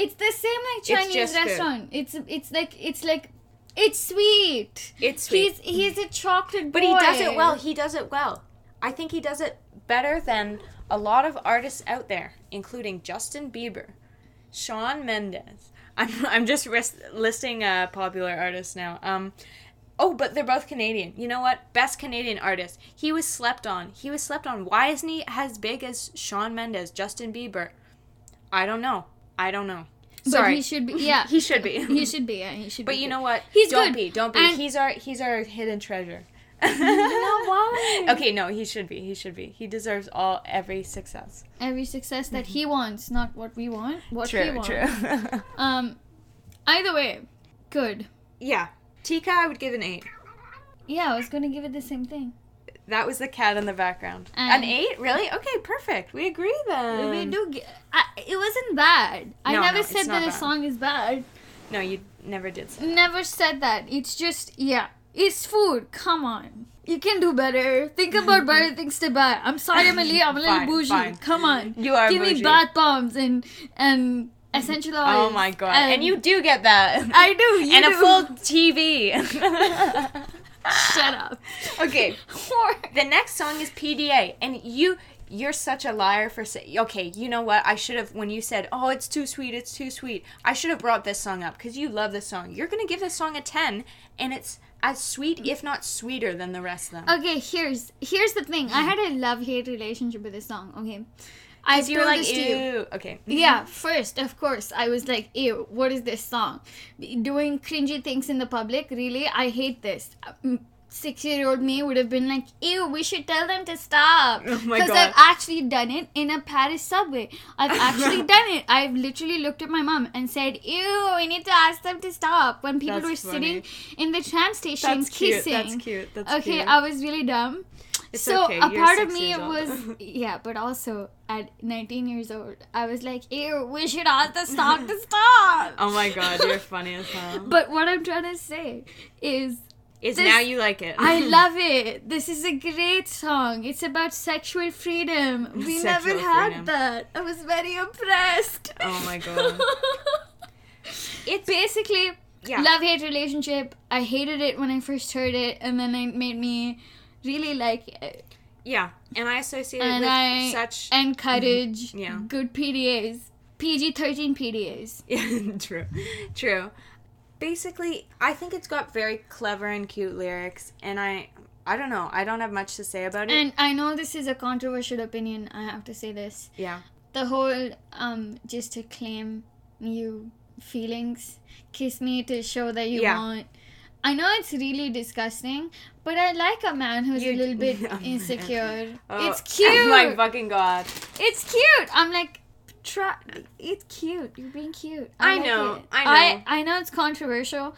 it's the same like chinese food. restaurant it's it's like it's like it's sweet It's sweet. he's he's a chocolate But he does it well. He does it well. I think he does it better than a lot of artists out there, including Justin Bieber, Shawn Mendes. I'm, I'm just ris- listing uh, popular artists now. Um, oh, but they're both Canadian. You know what? Best Canadian artist. He was slept on. He was slept on. Why isn't he as big as Shawn Mendes, Justin Bieber? I don't know. I don't know. but Sorry. he should be yeah he should be. he should be yeah he should But be you good. know what? He's don't good. be. Don't be. And- he's our he's our hidden treasure. you know why Okay, no, he should be. He should be. He deserves all every success. every success that he wants not what we want what he True, wants true. um either way good yeah, Tikka, I would give an eight. yeah i was gonna give it the same thing That was the cat in the background. And- an eight, really? Okay, perfect. We agree then. we do get, I, it wasn't bad i No, never no, said that a song is bad No, you never did say. Never said that. It's just, yeah. It's food. Come on. You can do better. Think about better things to buy. I'm sorry, Emily. I'm a little Fine, bougie. fine. Come on. You are Give me bougie. bath bombs and and essential oils. Oh my god! And, um, you do get that. I do. You and a full TV. Shut up. okay, the next song is PDA, and you you're such a liar for saying. Okay, you know what? I should have when you said, "Oh, it's too sweet, it's too sweet." I should have brought this song up because you love this song. You're gonna give this song a ten, and it's as sweet, if not sweeter, than the rest of them. okay, here's here's the thing. I had a love hate relationship with this song. Okay. I you were like, this to you. ew. Okay. Mm-hmm. Yeah, first, of course, I was like, ew, what is this song? Doing cringy things in the public, really? I hate this. Um, Six year old me would have been like, ew, we should tell them to stop. Oh my Because God. I've actually done it in a Paris subway. I've actually done it. I've literally looked at my mom and said, ew, we need to ask them to stop. When people That's were funny. sitting in the tram station That's cute. kissing. That's cute. That's okay, cute. I was really dumb. It's so okay, a you're part of me was yeah, but also at 19 years old, I was like, ew, we should ask the stock to stop. oh my god, you're funny as hell. But what I'm trying to say is, Is this- now you like it? I love it. This is a great song. It's about sexual freedom. We never had freedom. that. I was very impressed. Oh my god. it's basically Yeah. love hate relationship. I hated it when I first heard it, and then it made me really like it. Yeah, and I associate it And with I- such. And courage. Yeah. Good PDAs. PG 13 PDAs. Yeah, true, true. Basically, I think it's got very clever and cute lyrics, and I, I don't know, I don't have much to say about it. And I know this is a controversial opinion. I have to say this. yeah, The whole um just to claim you feelings, kiss me to show that you Yeah. want. I know it's really disgusting, but I like a man who's You- a little bit Oh insecure. Oh, it's cute. Oh my fucking god! It's cute. I'm like, try. It's cute. You're being cute. I like know, it. I know. I, I know it's controversial,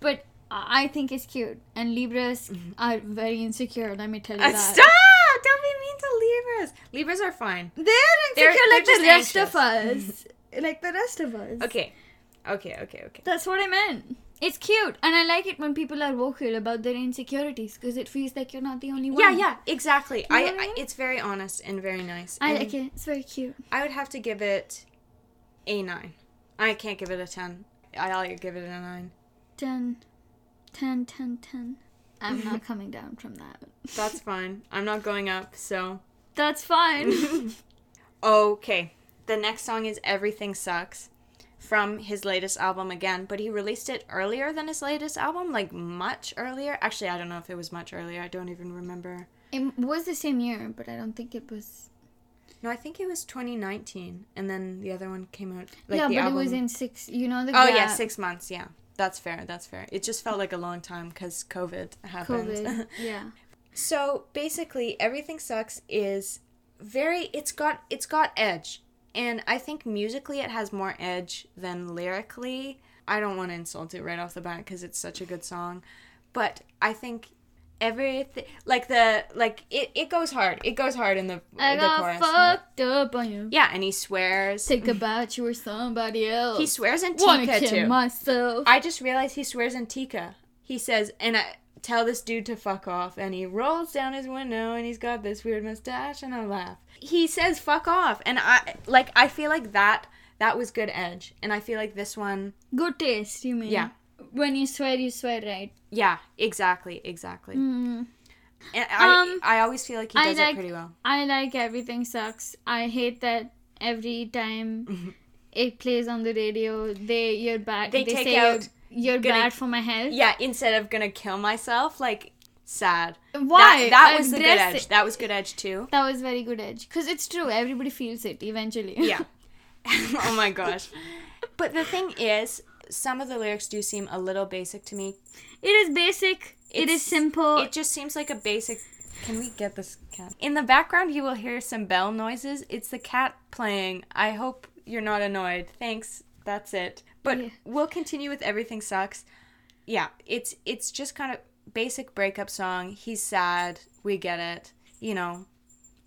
but I think it's cute. And Libras are very insecure. Let me tell you Uh, that. stop! Don't be mean to Libras. Libras are fine. They're They're- insecure like they're the rest of us. like the rest of us. Okay, okay, okay, okay. That's what I meant. It's cute, and I like it when people are vocal about their insecurities because it feels like you're not the only one. Yeah, yeah, exactly. I, know I I, mean? it's very honest and very nice. I and like it. It's very cute. I would have to give it a nine. I can't give it a ten. I'll give it a nine. 10, 10, 10, 10. I'm not coming down from that. That's fine. I'm not going up, so That's fine. okay. The next song is Everything Sucks from his latest album again, but he released it earlier than his latest album, like much earlier. Actually, I don't know if it was much earlier. I don't even remember. it was the same year, but I don't think it was. No, I think it was 2019, and then the other one came out. Like yeah, the but album. it was in six. You know the. Oh yeah, six months. Yeah, that's fair. That's fair. It just felt like a long time because COVID happened. COVID. yeah. So basically, everything sucks is very. It's got it's got edge, and I think musically it has more edge than lyrically. I don't want to insult it right off the bat because it's such a good song, but I think everything like the like it, it goes hard. It goes hard in the I the got chorus. fucked up on you. Yeah, and he swears. Think about you or somebody else. He swears in Wanna Tikka too. myself. I just realized he swears in Tikka. He says, and I tell this dude to fuck off, and he rolls down his window, and he's got this weird mustache, and I laugh. He says fuck off, and I like. I feel like that that was good edge, and I feel like this one, Good taste, you mean? Yeah. When you swear, you swear right. yeah, exactly, exactly. Mm. And I, Um, I always feel like he does like- it pretty well. I like everything sucks. I hate that every time it plays on the radio, they you're bad. They They, take say out you're, you're gonna- bad for my health. Yeah, instead of gonna kill myself, like sad. Why? That, that was the good edge. That was good edge too. That was very good edge. Cause it's true. Everybody feels it eventually. Yeah. oh my gosh. But the thing is, some of the lyrics do seem a little basic to me. it is basic. it It's- simple. It just seems like a basic. Can we get this cat? In the background, you will hear some bell noises. It's the cat playing. I hope you're not annoyed. Thanks. That's it. But Yeah. we'll continue with everything sucks. Yeah, it's it's just kind of basic breakup song. He's sad. We get it. You know,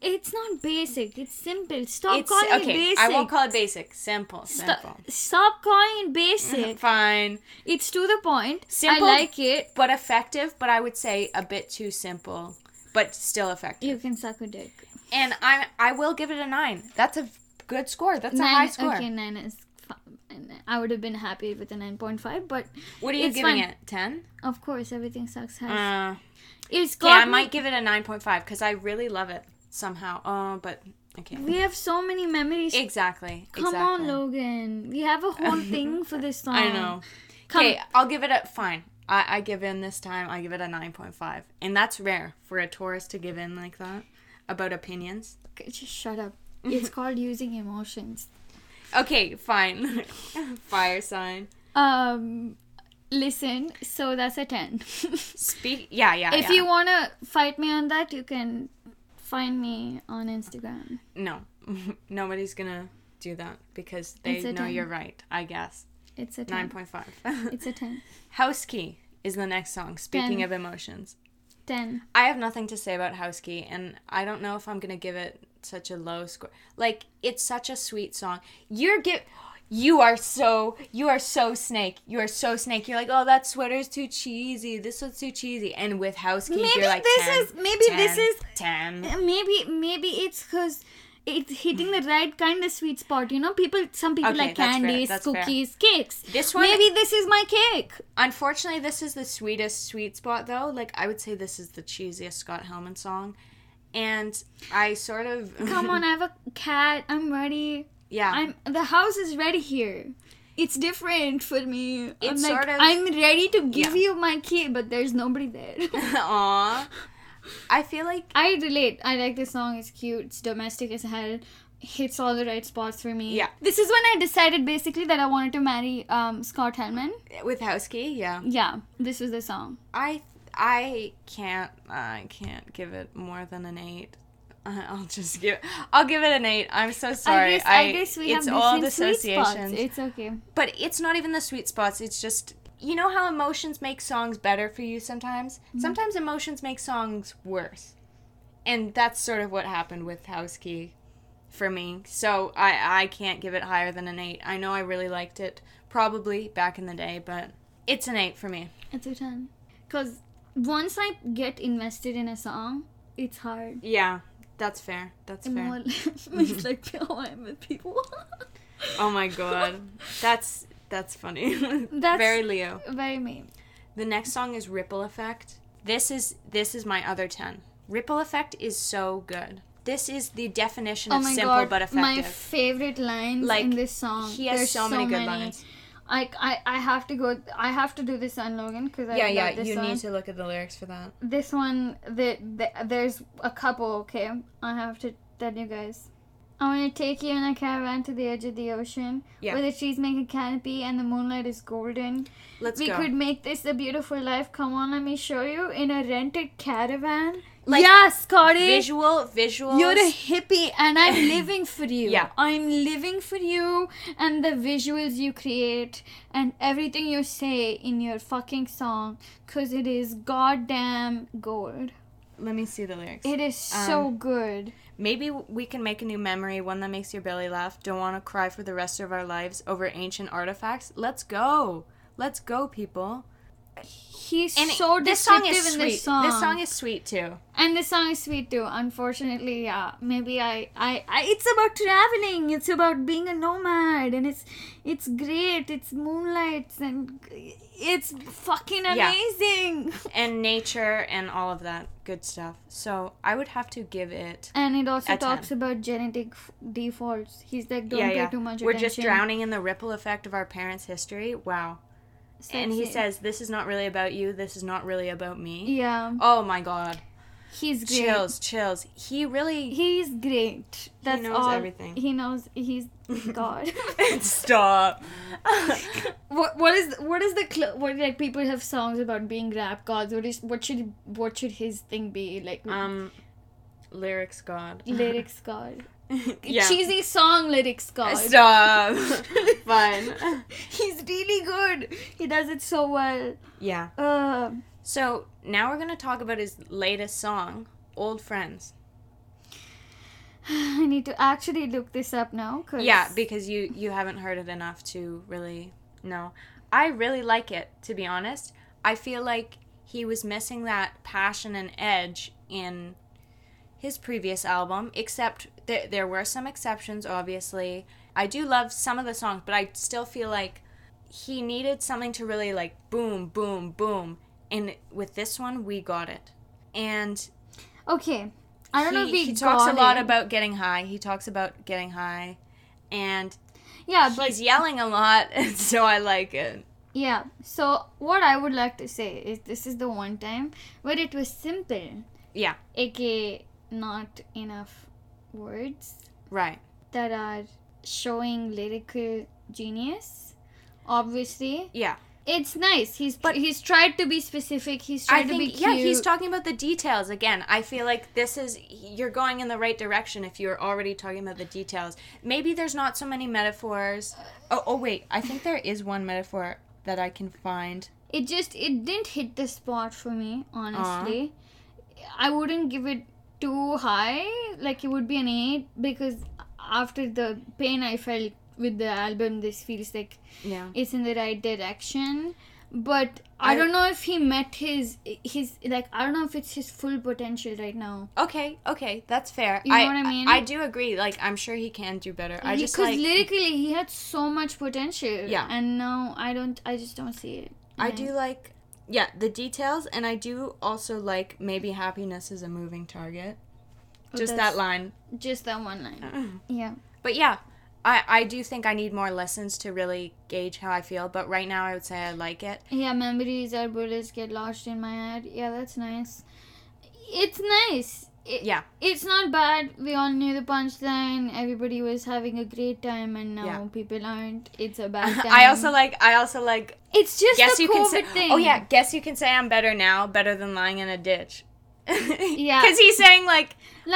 it's not basic. It's simple. Stop it's calling okay. it basic. I won't call it basic. Simple. Stop, Simple. stop calling it basic. Fine. it's to the point. Simple. I like it. but effective, but I would say a bit too simple, but still effective. You can suck a dick. And I I will give it a nine. That's a good score. That's a nine, high score. Okay, nine is. Fi- I would have been happy with a nine point five, but What are you giving fine. it? Ten? Of course, everything sucks. Has Uh, it's got I might give it a nine point five because I really love it somehow. Oh, but okay. We have so many memories. Exactly. Come exactly. on, Logan. We have a whole thing for this song. I know. Okay, I'll give it a fine. I, I give in this time. I give it a nine point five, and that's rare for a tourist to give in like that about opinions. Okay, Just shut up. It's called using emotions. Okay, fine. Fire sign. Um, listen. So that's a ten. Speak. Yeah, yeah. if yeah. you wanna fight me on that, you can find me on Instagram. No, nobody's gonna do that because they know 10. you're right. I guess It's a ten. nine point five. It's a ten. House Key is the next song. Speaking 10. of emotions, Ten. I have nothing to say about House Key, and I don't know if I'm gonna give it such a low score. Like it's such a sweet song. You're give. You are so you are so snake. You are so snake. You're like, oh, that sweater's too cheesy. This one's too cheesy. And with House Key, Maybe you're like, this 10, is- maybe this is- ten. Maybe maybe it's because it's hitting the right kind of sweet spot. You know, people. Some people Okay, like candies, that's fair. cookies, cakes. This one- Maybe this is my cake. Unfortunately, this is the sweetest sweet spot though. Like I would say this is the cheesiest Scott Helman song. And I sort of Come on, I have a cat. I'm ready. yeah. I'm the house is ready here. It's different for me. I'm It's like sort of- I'm ready to give Yeah. you my key, but there's nobody there. Aw. I feel like I relate. I like this song. It's cute. It's domestic as hell. Hits all the right spots for me. Yeah. This is when I decided basically that I wanted to marry um, Scott Helman. with House Key, yeah. Yeah, this was the song. I I can't I can't give it more than an eight. I'll just give I'll give it an eight. I'm so sorry. I guess, I, guess we it's have all different sweet dissociations. spots. It's okay. But it's not even the sweet spots. It's just you know how emotions make songs better for you sometimes? Mm-hmm. Sometimes emotions make songs worse. And that's sort of what happened with House Key for me. So I I can't give it higher than an 8. I know I really liked it probably back in the day, but it's an 8 for me. It's a ten. Cause once I get invested in a song, it's hard. Yeah, that's fair. That's I'm fair. more- it's like oh, how I am with people. Oh my god. That's that's funny. That's- very Leo. Very me. The next song is Ripple Effect. This is this is my other 10. Ripple Effect is so good. This is the definition Oh of simple god, but my favorite lines Like, in this song. he has There's so many good lines. I, I, I have to go. I have to do this on Logan because I yeah, yeah, you song. need to look at the lyrics for that. This one, the, the, there's a couple. Okay, I have to tell you guys. I want to take you in a caravan to the edge of the ocean, Yeah. where the trees make a canopy and the moonlight is golden. Let's we go. could make this a beautiful life. Come on, let me show you in a rented caravan. Like, yeah, Scotty. visual visuals. You're a hippie and I'm living for you. Yeah. I'm living for you and the visuals you create and everything you say in your fucking song because it is goddamn gold. Let me see the lyrics. It is um, so good. Maybe we can make a new memory, one that makes your belly laugh. Don't want to cry for the rest of our lives over ancient artifacts. Let's go. Let's go, people. He's And so this song is sweet. this song. This song is sweet too. and this song is sweet too. Unfortunately, yeah. Maybe I, I, I it's about traveling. It's about being a nomad, and it's, it's great. It's moonlights, and it's fucking amazing. Yeah. And nature and all of that good stuff. So I would have to give it. And it also talks 10. about genetic f- defaults. He's like, don't yeah, pay yeah. too much We're attention. just drowning in the ripple effect of our parents' history. Wow. And he says, "This is not really about you. This is not really about me." yeah, Oh my god. he's great. Chills, chills. He really He's great. That's knows all. everything. He knows. He's God. Stop. what what is what is the cl- what like people have songs about being rap gods? What is what should what should his thing be like? um lyrics god. lyrics god. yeah. Cheesy song lyrics god. Stop. fun He's really good. He does it so well. Yeah. Uh, So now we're gonna talk about his latest song, "Old Friends." I need to actually look this up now. Cause Yeah, because you you haven't heard it enough to really know. I really like it, to be honest. I feel like he was missing that passion and edge in his previous album, except there there were some exceptions, obviously. I do love some of the songs, but I still feel like he needed something to really like boom, boom, boom. And with this one, we got it. And okay. I don't know if he, he talks a lot it. about getting high. He talks about getting high. And yeah, but he's yelling a lot, and so I like it. Yeah. So what I would like to say is this is the one time where it was simple, Yeah, aka not enough words right. that are showing lyrical genius. Obviously, Yeah, it's nice. He's But- he's tried to be specific. He's I tried to be cute. yeah, he's talking about the details again. I feel like this is you're going in the right direction if you're already talking about the details. Maybe there's not so many metaphors. Oh, oh wait, I think there is one metaphor that I can find. it just it didn't hit the spot for me honestly uh-huh. i wouldn't give it too high like it would be an 8 because after the pain i felt with the album this feels like Yeah. it's in the right direction but I, I- don't know if he met his his like i don't know if it's his full potential right now Okay, okay, that's fair. You know I, what I mean? I do agree. Like, I'm sure he can do better. I just because like. lyrically he had so much potential Yeah. and now i don't i just don't see it I do like, yeah, the details, and I do also like maybe happiness is a moving target. Oh, Just that line. just that one line uh-huh. yeah But yeah, I, I do think I need more lessons to really gauge how I feel. But right now, I would say I like it. Yeah, memories are bullets get lodged in my head. Yeah, that's nice. It's nice. It, Yeah. It's not bad. We all knew the punchline. Everybody was having a great time, and now Yeah. people aren't. It's a bad time. I also like. I also like. It's just Guess the you COVID can say. thing. Oh yeah. Guess you can say I'm better now, better than lying in a ditch. Yeah. Because he's saying like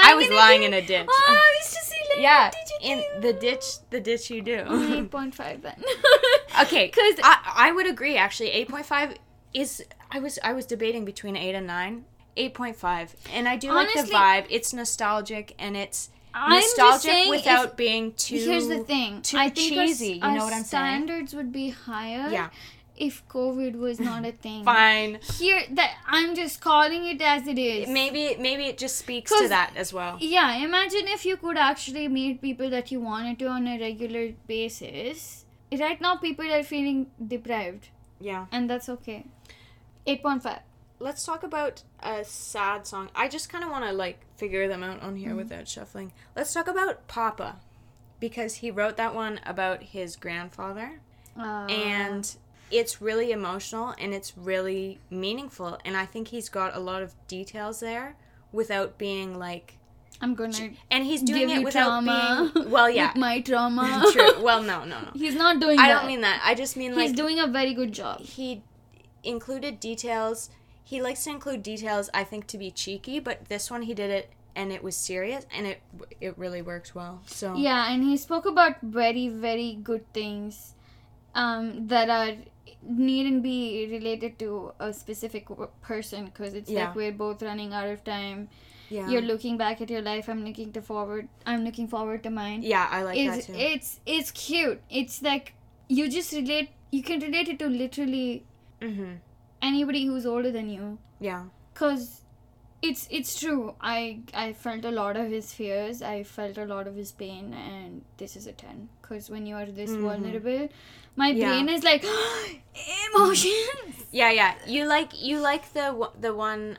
I was lying in a ditch. Oh, I used to see lying yeah, in in the ditch, the ditch you do. Eight point five then. Okay, 'Cause- I I would agree actually. Eight point five is I was I was debating between eight and nine. Eight point five, and I do like the vibe. It's nostalgic and it's I'm nostalgic without being too. Here's the thing. too I think our- cheesy, you know what I'm saying? Standards would be higher. Yeah. If COVID was not a thing. Fine. Here, that I'm just calling it as it is. Maybe maybe it just speaks to that as well. Yeah, imagine if you could actually meet people that you wanted to on a regular basis. Right now, people are feeling deprived, Yeah. and that's okay. 8.5. Let's talk about a sad song. I just kind of want to like figure them out on Mm-hmm. here without shuffling. Let's talk about Papa, because he wrote that one about his grandfather. Uh, and it's really emotional and it's really meaningful and i think he's got a lot of details there without being like I'm gonna and he's doing it without trauma. being well yeah my trauma. true well no no no He's not doing i that. don't mean that i just mean like He's doing a very good job. he included details he likes to include details I think to be cheeky, but this one he did it and it was serious and it it really worked well. So Yeah, and he spoke about very, very good things um, that are needn't be related to a specific person because it's Yeah. like we're both running out of time. yeah. You're looking back at your life. I'm looking to forward. I'm looking forward to mine. yeah, I like it's that too. it's it's cute. It's like you just relate. You can relate it to literally mhm. Anybody who's older than you. Yeah. Cause it's it's true. I I felt a lot of his fears. I felt a lot of his pain, and this is a ten. Cause when you are this Mhm. vulnerable, my Yeah. brain is like emotions. Yeah, yeah. You like you like the the one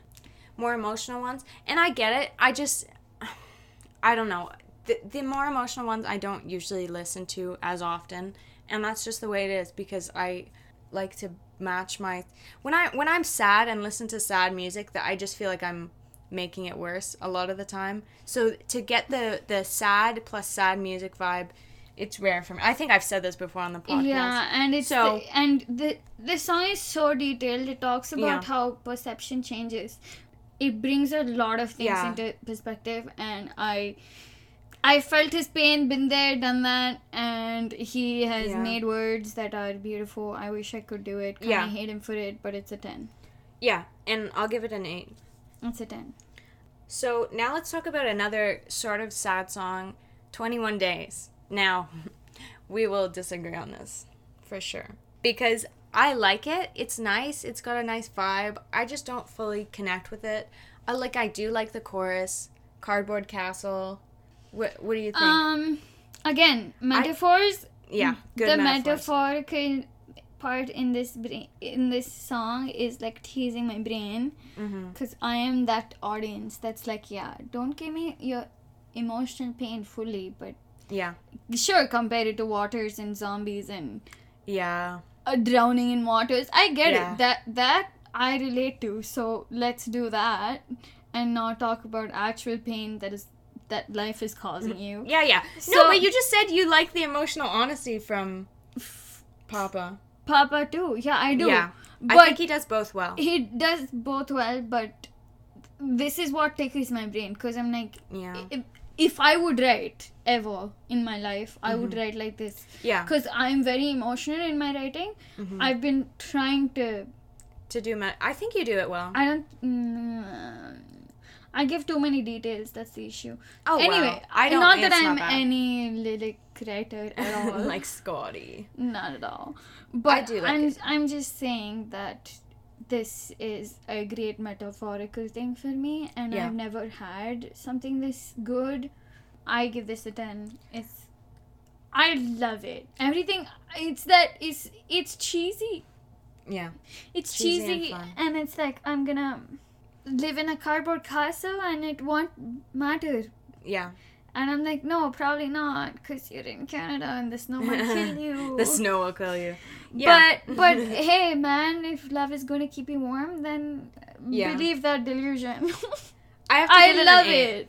more emotional ones, and I get it. I just I don't know. The the more emotional ones I don't usually listen to as often, and that's just the way it is because I like to match my when I when I'm sad and listen to sad music that I just feel like I'm making it worse a lot of the time. So to get the the sad plus sad music vibe, it's rare for me. I think I've said this before on the podcast. Yeah, and it's So- the, and the the song is so detailed. It talks about Yeah. how perception changes. It brings a lot of things Yeah. into perspective, and I. I felt his pain, been there, done that, and he has Yeah. made words that are beautiful. I wish I could do it. Kinda Yeah. hate him for it, but it's a 10. Yeah, and I'll give it an 8. It's a 10. So now let's talk about another sort of sad song, 21 Days. Now, we will disagree on this for sure. Because I like it. It's nice. It's got a nice vibe. I just don't fully connect with it. I like I do like the chorus, Cardboard Castle. What what do you think? Um, again, metaphors. yeah, good the metaphors. metaphorical part in this brain, in this song is like teasing my brain because I am that audience that's like, yeah, don't give me your emotional pain fully, but Yeah. sure, compare it to waters and zombies and Yeah. uh, drowning in waters. I get Yeah. it. That that I relate to. So let's do that and not talk about actual pain that is that life is causing you. Yeah, yeah. no, but you just said you like the emotional honesty from Papa. Papa too. Yeah, I do. Yeah. But I think he does both well. he does both well, but this is what tickles my brain because I'm like, Yeah. if, if I would write ever in my life, I Mm-hmm. would write like this Yeah. because I'm very emotional in my writing. Mhm. I've been trying to. To do my, I think you do it well. I don't. Mm, I give too many details. That's the issue. Oh, anyway, well. I don't. not that I'm any lyric writer at all. like Scotty. not at all. But I do like I'm it. I'm just saying that this is a great metaphorical thing for me, and Yeah. I've never had something this good. I give this a ten. It's I love it. Everything. It's that. It's it's cheesy. Yeah. It's Cheesy cheesy, fun. and it's like I'm gonna live in a cardboard castle, and it won't matter. Yeah. And I'm like, no, probably not, because you're in Canada and the snow might kill you. the snow will kill you. Yeah. But but hey, man, if love is going to keep you warm, then Yeah. believe that delusion. I have to I give it love an eight. it.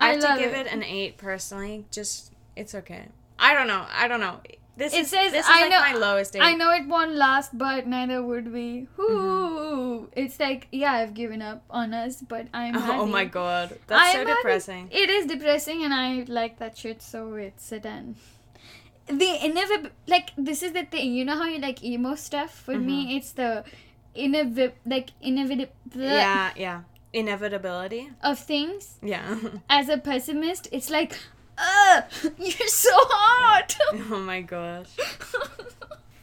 I I have to give it. it an eight personally. Just it's okay. I don't know. I don't know. This It is says- this is I like know- my lowest eight. I know it won't last, but neither would we. Whoo! Mm-hmm. It's like, yeah, I've given up on us, but I'm Oh, happy. my god, that's so I'm happy. depressing. It is depressing, and I like that shit, so it's a 10. The inevitable, like, this is the thing. You know how you like emo stuff? For Mm-hmm. me, it's the inevitable, like, inevitable Yeah, yeah. Inevitability. of things. Yeah. As a pessimist, it's like, ugh, you're so hot. oh my gosh.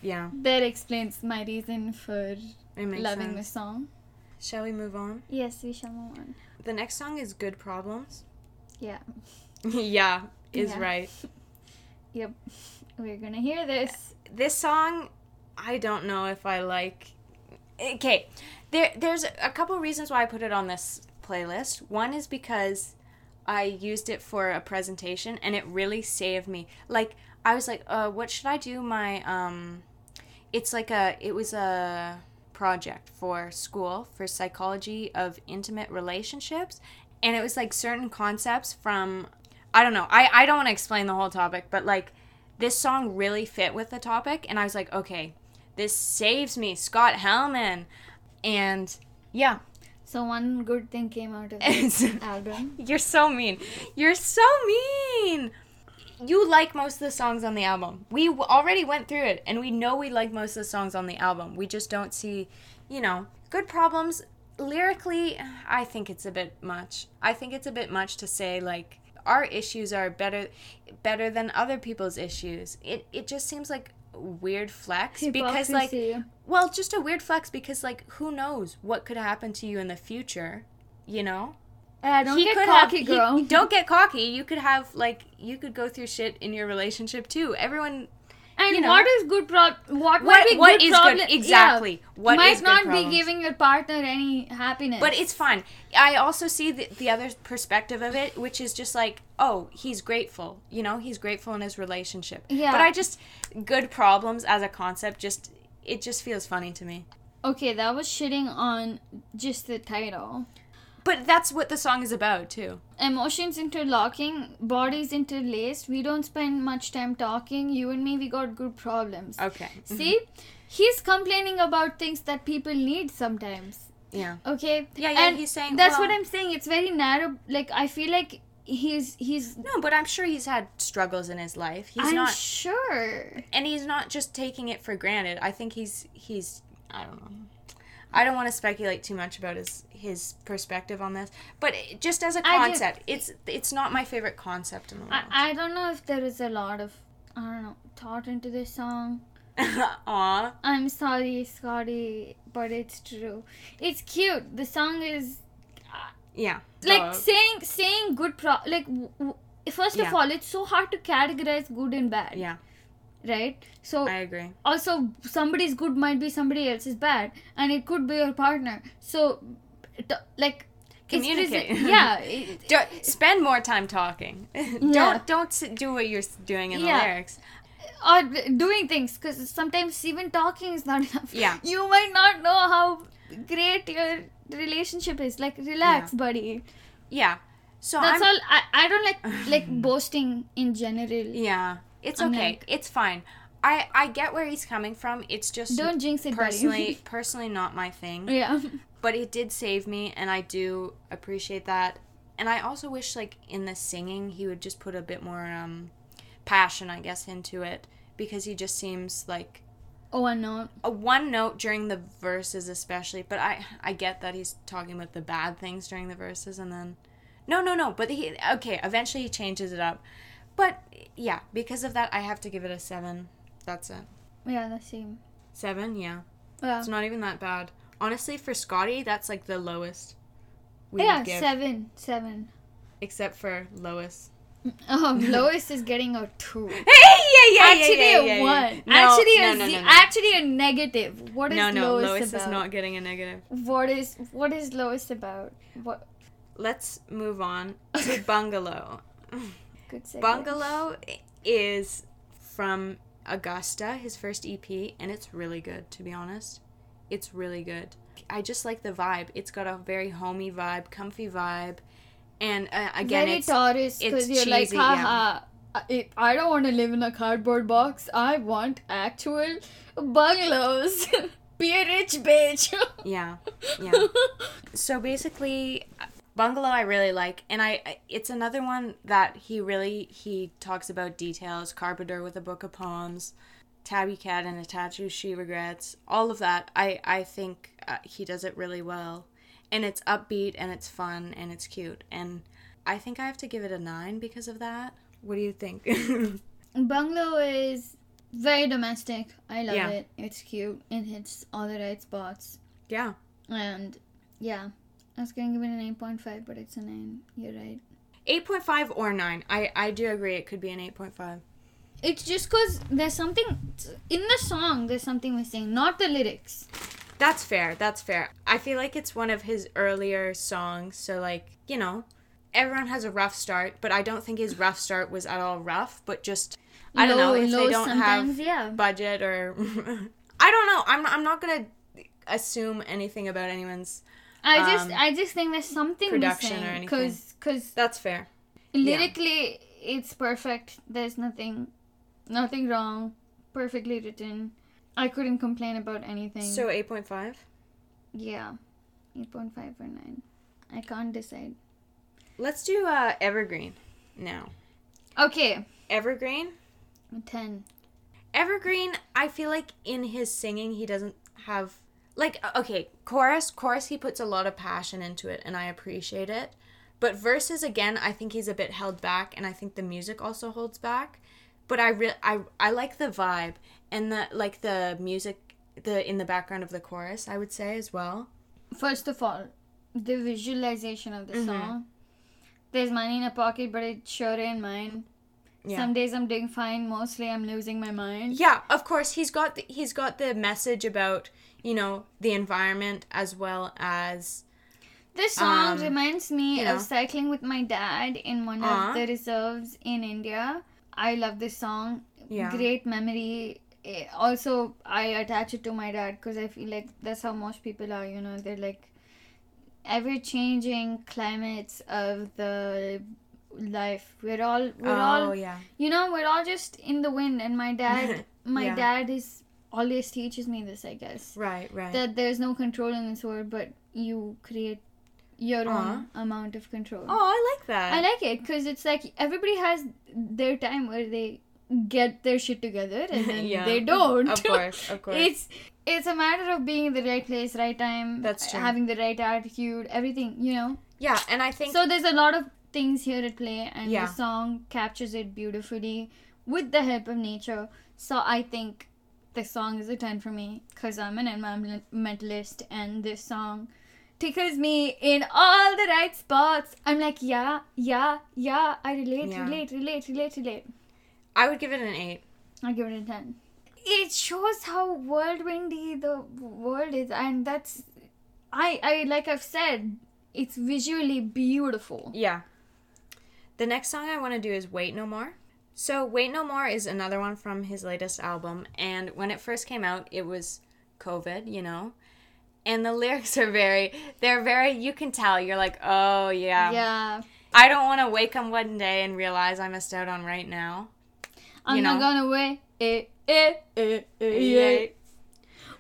Yeah, that explains my reason for loving sense. the song. Shall we move on? Yes, we shall move on. The next song is "Good Problems." Yeah. yeah, is Yeah. right. Yep. We're gonna hear this. This song, I don't know if I like. Eh, okay, there there's a couple reasons why I put it on this playlist. One is because I used it for a presentation and it really saved me. Like I was like, uh, what should I do? My um, it's like a it was a project for school for psychology of intimate relationships, and it was like certain concepts from I don't know. I I don't want to explain the whole topic, but like this song really fit with the topic, and I was like, okay, this saves me, Scott Helman, and Yeah. So one good thing came out of this album. You're so mean. You're so mean. You like most of the songs on the album. We w- already went through it, and we know we like most of the songs on the album. We just don't see, you know, good problems. Lyrically, I think it's a bit much. I think it's a bit much to say like our issues are better, better than other people's issues. It it just seems like weird flex because like well, just a weird flex because like who knows what could happen to you in the future, you know? Uh, don't He get cocky, have, girl. He, don't get cocky. You could have like you could go through shit in your relationship too. Everyone and you know. what is good pro? What What- might be what good is good- problem- exactly. Yeah, What might is not be giving your partner any happiness. But it's fine. I also see the, the other perspective of it, which is just like, oh, he's grateful. You know, he's grateful in his relationship. Yeah. But I just good problems as a concept just it just feels funny to me. okay. That was shitting on just the title. But that's what the song is about too. Emotions interlocking, bodies interlaced. We don't spend much time talking. You and me, we got good problems. Okay. Mm-hmm. See, he's complaining about things that people need sometimes. Yeah. Okay. Yeah, yeah, And he's saying, that's well- what I'm saying. It's very narrow. Like I feel like he's he's. No, but I'm sure he's had struggles in his life. He's I'm not sure. and he's not just taking it for granted. I think he's he's I don't know. I don't want to speculate too much about his his perspective on this, but just as a I just- concept, it's it's not my favorite concept in the world. I, I don't know if there is a lot of I don't know thought into this song. Aw, I'm sorry, Scotty, but it's true. It's cute. The song is yeah. like Uh, saying saying good pro like w- w- first Yeah. of all it's so hard to categorize good and bad yeah, right so I agree. also somebody's good might be somebody else's bad and it could be your partner so t- like it's Communicate. presen- yeah it- Do, spend more time talking. Yeah. don't don't do what you're doing in Yeah. the lyrics. or doing things because sometimes even talking is not enough Yeah. you might not know how great your relationship is like relax buddy Yeah. So that's I'm, all I, I don't like like boasting in general Yeah, it's I'm okay. like- it's fine. I I get where he's coming from. It's just don't jinx it personally personally not my thing. yeah But it did save me, and I do appreciate that. And I also wish, like in the singing, he would just put a bit more um, passion, I guess, into it because he just seems like oh I know a one note during the verses, especially. But I I get that he's talking about the bad things during the verses, and then no, no, no. But he okay. Eventually, he changes it up. But yeah, because of that, I have to give it a seven. That's it. yeah the same Seven, yeah. yeah It's not even that bad. Honestly, for Scotty, that's like the lowest. We yeah would give, seven seven except for Lois. oh Lois is getting a two Hey, yeah, yeah, actually yeah, a yeah, yeah, one yeah. No, actually no, a no, no, no. actually a negative what is no, no, Lois, Lois about is not getting a negative. what is what is Lois about what Let's move on to Bungalow. Good segue. Bungalow is from Augusta, his first EP, and it's really good, to be honest. It's really good. I just like the vibe. It's got a very homey vibe, comfy vibe, and uh, again, very it's Taurus because you're like cheesy, haha I, I don't want to live in a cardboard box I want actual bungalows be a rich bitch yeah, yeah. so basically bungalow i really like and I, it's another one that he really he talks about details carpenter with a book of poems tabby cat and a tattoo she regrets all of that. I i think uh, he does it really well and it's upbeat and it's fun and it's cute and i think i have to give it a nine because of that. What do you think? Bungalow is very domestic. I love Yeah. it. It's cute and hits all the right spots. Yeah. And yeah I was gonna give it an 8.5 but it's a 9 you're right 8.5 or 9 i i do agree it could be an 8.5 it's just because there's something in the song there's something missing not the lyrics That's fair. That's fair. I feel like it's one of his earlier songs, so like, you know, everyone has a rough start, but I don't think his rough start was at all rough, but just I don't know if they don't have yeah budget or I don't know. I'm I'm not going to assume anything about anyone's I just um, I just think there's something production or anything. because because That's fair. lyrically it's perfect. There's nothing nothing wrong. Perfectly written. I couldn't complain about anything. So 8.5. yeah, 8.5 or 9. I can't decide. Let's do uh, Evergreen now. Okay, Evergreen. 10. Evergreen, I feel like in his singing, he doesn't have like okay, chorus, chorus. He puts a lot of passion into it, and I appreciate it. But verses again, I think he's a bit held back, and I think the music also holds back. But I re- I I like the vibe and the like the music the in the background of the chorus. I would say as well. First of all, the visualization of the Mhm. song. There's money in a pocket, but it's sure in mine. Yeah. Some days I'm doing fine. Mostly I'm losing my mind. Yeah, of course he's got the, he's got the message about you know the environment as well as This song Um, reminds me you know. of cycling with my dad in one Aw. of the reserves in India. I love this song. Yeah. Great memory. Eh, Also, I attach it to my dad because I feel like that's how most people are. You know, they're like ever changing climates of the life. We're all we're oh all yeah you know we're all just in the wind. And my dad, my Yeah. dad is always teaches me this. I guess right right that there's no control in this world, but you create your Aw. own amount of control. oh I like that I like it because it's like everybody has their time where they get their shit together and then Yeah. they don't. of course of course it's it's a matter of being in the right place, right time. That's true. Having the right attitude, everything, you know. yeah and I think So there's a lot of things here at play, and Yeah. the song captures it beautifully with the help of nature. So I think the song is a 10 for me because I'm an environmentalist, and this song tickles me in all the right spots. I'm like, yeah, yeah, yeah, I relate, Yeah. relate, relate, relate, relate. I would give it an eight. I give it a 10. It shows how whirlwindy the world is, and that's, I, I like I've said, it's visually beautiful. Yeah. The next song I want to do is Wait No More. So, Wait No More is another one from his latest album. And when it first came out, it was COVID, you know? And the lyrics are very, they're very, you can tell, you're like, oh, yeah. Yeah. I don't want to wake up one day and realize I missed out on right now. I'm You not gonna wait. Eh, eh, eh, eh, yeah.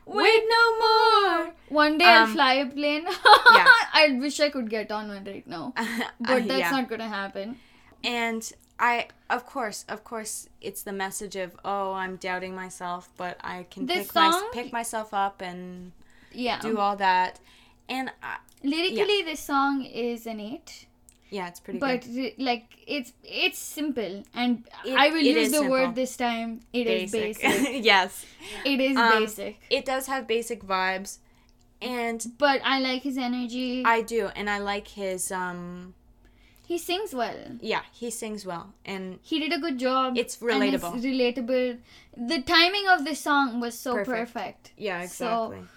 Wait no more. One day I'll Um, fly a plane. yeah. I wish I could get on one right now, but that's Yeah. not gonna happen. And I, of course, of course, it's the message of, oh, I'm doubting myself, but I can This pick, my, pick myself up and Yeah. do all that. And I, Lyrically, this song is an eight, yeah, it's pretty but good. like it's it's simple, and It- I will use the simple. word this time. It is basic. yes. It is Um, basic, It does have basic vibes. And but I like his energy. I do. And I like his, um, he sings well. yeah, he sings well. And He did a good job. It's relatable. it's relatable. The timing of the song was so Perfect. perfect. yeah, exactly. So.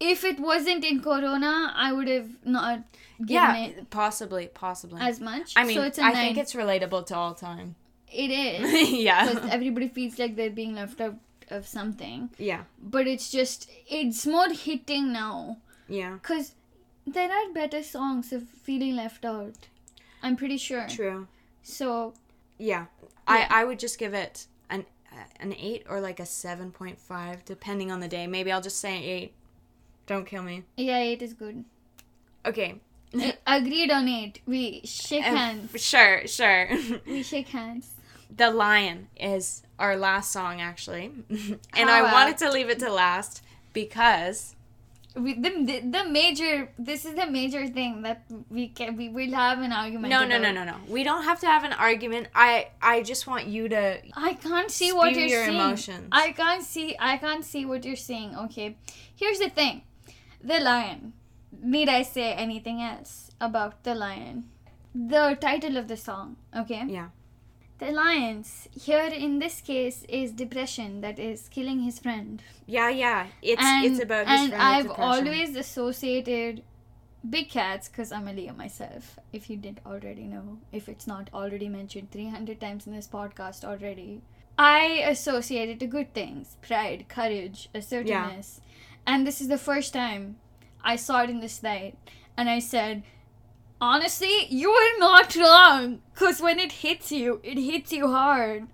If it wasn't in Corona, I would have not given yeah, it possibly, possibly. as much. I mean, so it's a I nine. think it's relatable to all time. it is yeah, because everybody feels like they're being left out of something, yeah. but it's just it's more hitting now Yeah. because there are better songs of feeling left out. I'm pretty sure. True. So Yeah. Yeah. I I would just give it an an 8 or like a 7.5 depending on the day. Maybe I'll just say 8. Don't kill me. yeah, eight is good. Okay. Agreed on it. We shake Uh, hands. Sure, sure. We shake hands. the Lion is our last song actually. and How I about- wanted to leave it to last because we, the, the major this is the major thing that we can we will have an argument no, no, about. no, no, no. We don't have to have an argument. I I just want you to i can't see what you're your saying emotions. i can't see i can't see what you're seeing okay here's the thing the lion need i say anything else about the lion the title of the song okay Yeah. The alliance here in this case is depression that is killing his friend Yeah, yeah. It's and, it's about his and friend with I've always associated big cats because I'm a Leo myself. If you didn't already know, if it's not already mentioned 300 times in this podcast already, I associate it to good things: pride, courage, assertiveness. Yeah. And this is the first time I saw it in this light, and I said. Honestly, you are not wrong. Because when it hits you, it hits you hard.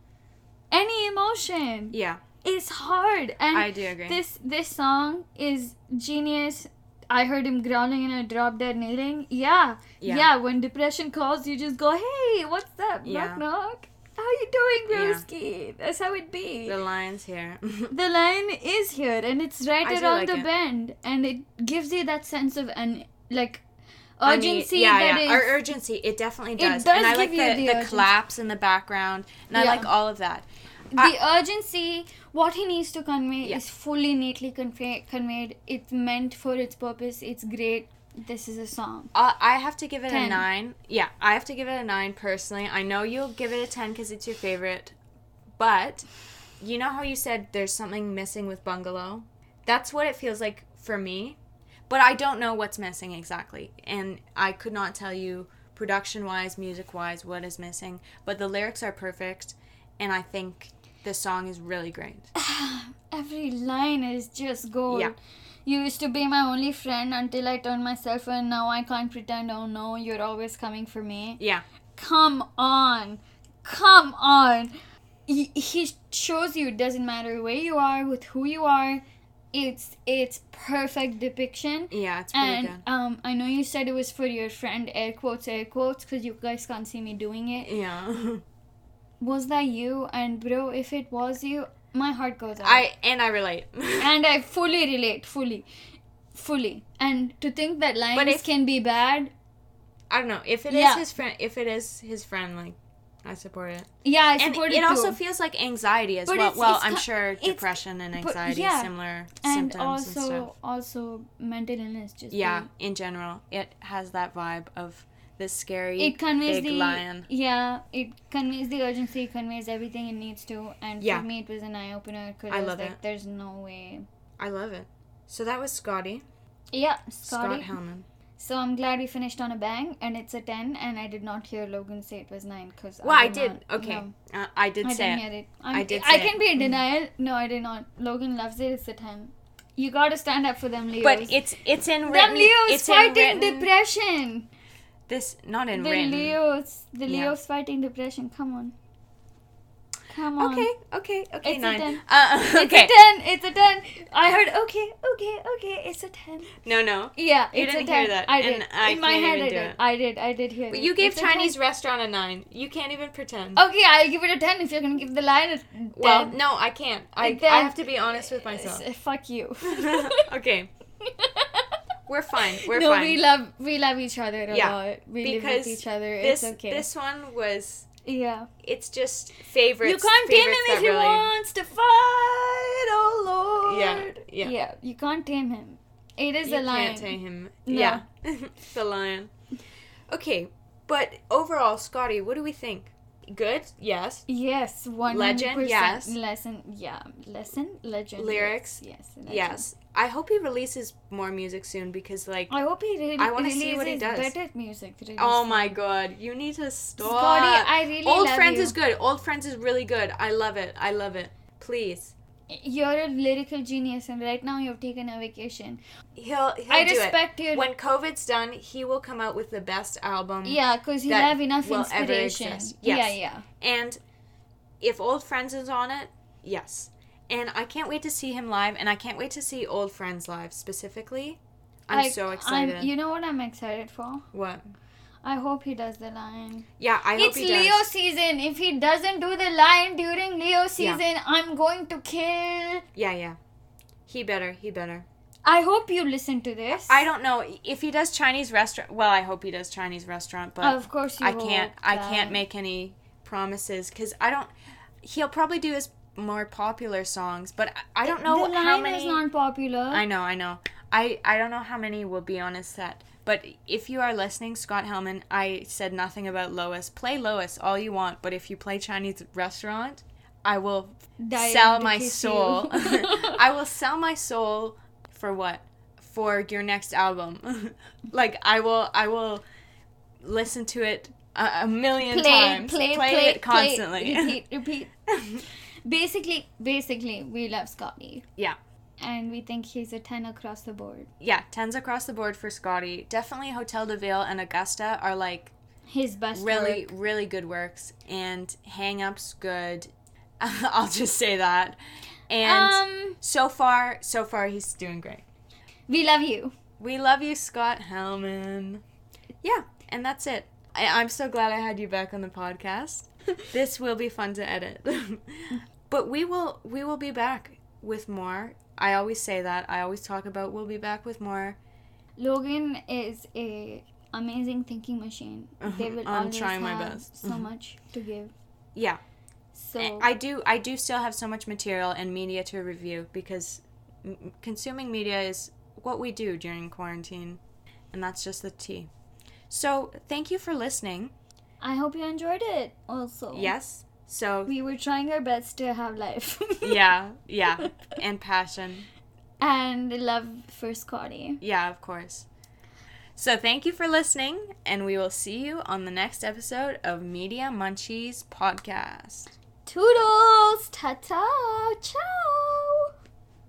Any emotion Yeah, is hard. And I do agree. this this song is genius I heard him growling and I dropped dead kneeling. Yeah. Yeah. yeah. when depression calls, you just go, hey, what's up? Yeah. Knock, knock. How you doing, Yeah. That's how it be. The lion's here. the line is here and it's right I around like the it. bend and it gives you that sense of an like I mean, urgency yeah, that yeah. is- Ur- urgency. It definitely does. it does and I give like you the, the the, urgency. claps in the background, and I like all of that. the urgency what he needs to convey Yeah. is fully neatly convey, conveyed it's meant for its purpose it's great this is a song Uh, I have to give it a nine. Yeah, I have to give it a nine personally. I know you'll give it a ten because it's your favorite, but you know how you said there's something missing with Bungalow. That's what it feels like for me, but I don't know what's missing exactly, and I could not tell you production wise, music wise, what is missing. But the lyrics are perfect, and I think the song is really great. every line is just gold Yeah. you used to be my only friend until i turned myself in now i can't pretend oh no you're always coming for me Yeah, come on come on he, he shows you it doesn't matter where you are with who you are it's it's perfect depiction yeah, it's pretty and good. um i know you said it was for your friend air quotes air quotes because you guys can't see me doing it Yeah, was that you and bro if it was you my heart goes out I and I relate. and i fully relate fully fully and to think that lines if- can be bad I don't know if it is Yeah. his friend. If it is his friend, like I support it. yeah i And support it, it, also feels like anxiety as But well. it's- well, it's I'm sure depression and anxiety yeah. similar and symptoms also and stuff. also mental illness just Yeah, in general, it has that vibe of this scary it conveys big the lion. yeah it conveys the urgency it conveys everything it needs to and Yeah. for me it was an eye-opener because I I was love like it. there's no way I love it. So that was Scotty, yeah Scott Scotty. Helman. So i'm glad we finished on a bang and it's a 10 and i did not hear logan say it was 9 because Well, I did. Okay, no, uh, I did i say didn't it. hear it I'm, I did i can it. be in denial no i did not logan loves it it's a 10 you gotta stand up for them leos But it's it's in them written. leos it's fighting depression This not in rain. the written. leos the Yeah. leos fighting depression come on come on Okay, okay, okay, It's a 10. Uh, It's a 10. It's a 10. I heard, okay, okay, okay, it's a 10. No, no. Yeah, You it's didn't a 10. hear that, I did. I In my head, I did. it. I did. I did hear But you gave It's a Chinese 10. restaurant a nine. You can't even pretend. Okay, I'll give it a 10 if you're gonna give the line a 10. Well, no, I can't. I, Then- I have to be honest with myself. S- fuck you. okay, we're fine. We're no, fine. we love we love each other a Yeah, lot. We live with each other. this it's okay. this one was. Yeah. It's just favorites. you can't tame him if he really- wants to fight. Oh Lord. Yeah, yeah. Yeah. You can't tame him. It is You a lion. You can't tame him. No. Yeah, the lion. Okay, but overall, Scotty, what do we think? Good. Yes. Yes, one Legend, yes. Lesson, yeah, lesson, legend. Lyrics, yes, yes, legend. Yes. I hope he releases more music soon because, like, I hope he really I wanna see what he does. better music. really oh soon. my god, you need to stop. Scotty, I really Old Friends you. is good. Old Friends is really good. I love it. I love it. Please. You're a lyrical genius, and right now you've taken a vacation. He'll, he'll I do respect it. your When COVID's done, he will come out with the best album. yeah, because that have enough inspiration. exist. Yeah, yeah. And if Old Friends is on it, yes. And I can't wait to see him live, and I can't wait to see Old Friends live specifically. I'm Like, so excited. I'm, you know what I'm excited for? what? I hope he does the line. Yeah, I hope it's he Leo does. season. If he doesn't do the line during Leo Yeah. season, I'm going to kill. Yeah, yeah. He better. He better. I hope you listen to this. I don't know if he does Chinese restaurant. Well, I hope he does Chinese restaurant, but of course you I can't. I can't make any promises because I don't. He'll probably do his more popular songs, but I, I don't know the line how many. is not popular. I know, I know. I I don't know how many will be on a set. But if you are listening, Scott Helman, I said nothing about Lois. Play Lois all you want, but if you play Chinese restaurant, I will sell my soul. I will sell my soul for what? For your next album. like I will I will listen to it a, a million play, times. play, play, it constantly. Play, repeat, repeat. basically, basically, we love Scotty. Yeah. And we think he's a 10 across the board. yeah, tens across the board for Scotty. Definitely Hotel de Ville and Augusta are like His best really work. really good works and hang ups good i'll just say that and Um, so far so far he's doing great we love you. We love you, Scott Helman. Yeah, and that's it. I, I'm so glad I had you back on the podcast. this will be fun to edit. but we will we will be back with more. I always say that. I always talk about we'll be back with more. Logan is a amazing thinking machine. Uh-huh. They will I'm always trying my have best. so mm-hmm. much to give. Yeah. So I do I do still have so much material and media to review because m- consuming media is what we do during quarantine and that's just the tea. So, thank you for listening. I hope you enjoyed it. Also, Yes. So, we were trying our best to have life. yeah, yeah, and passion. and love for Scotty. Yeah, of course. So, thank you for listening and we will see you on the next episode of Media Munchies podcast. Toodles! Ta ta! Ciao!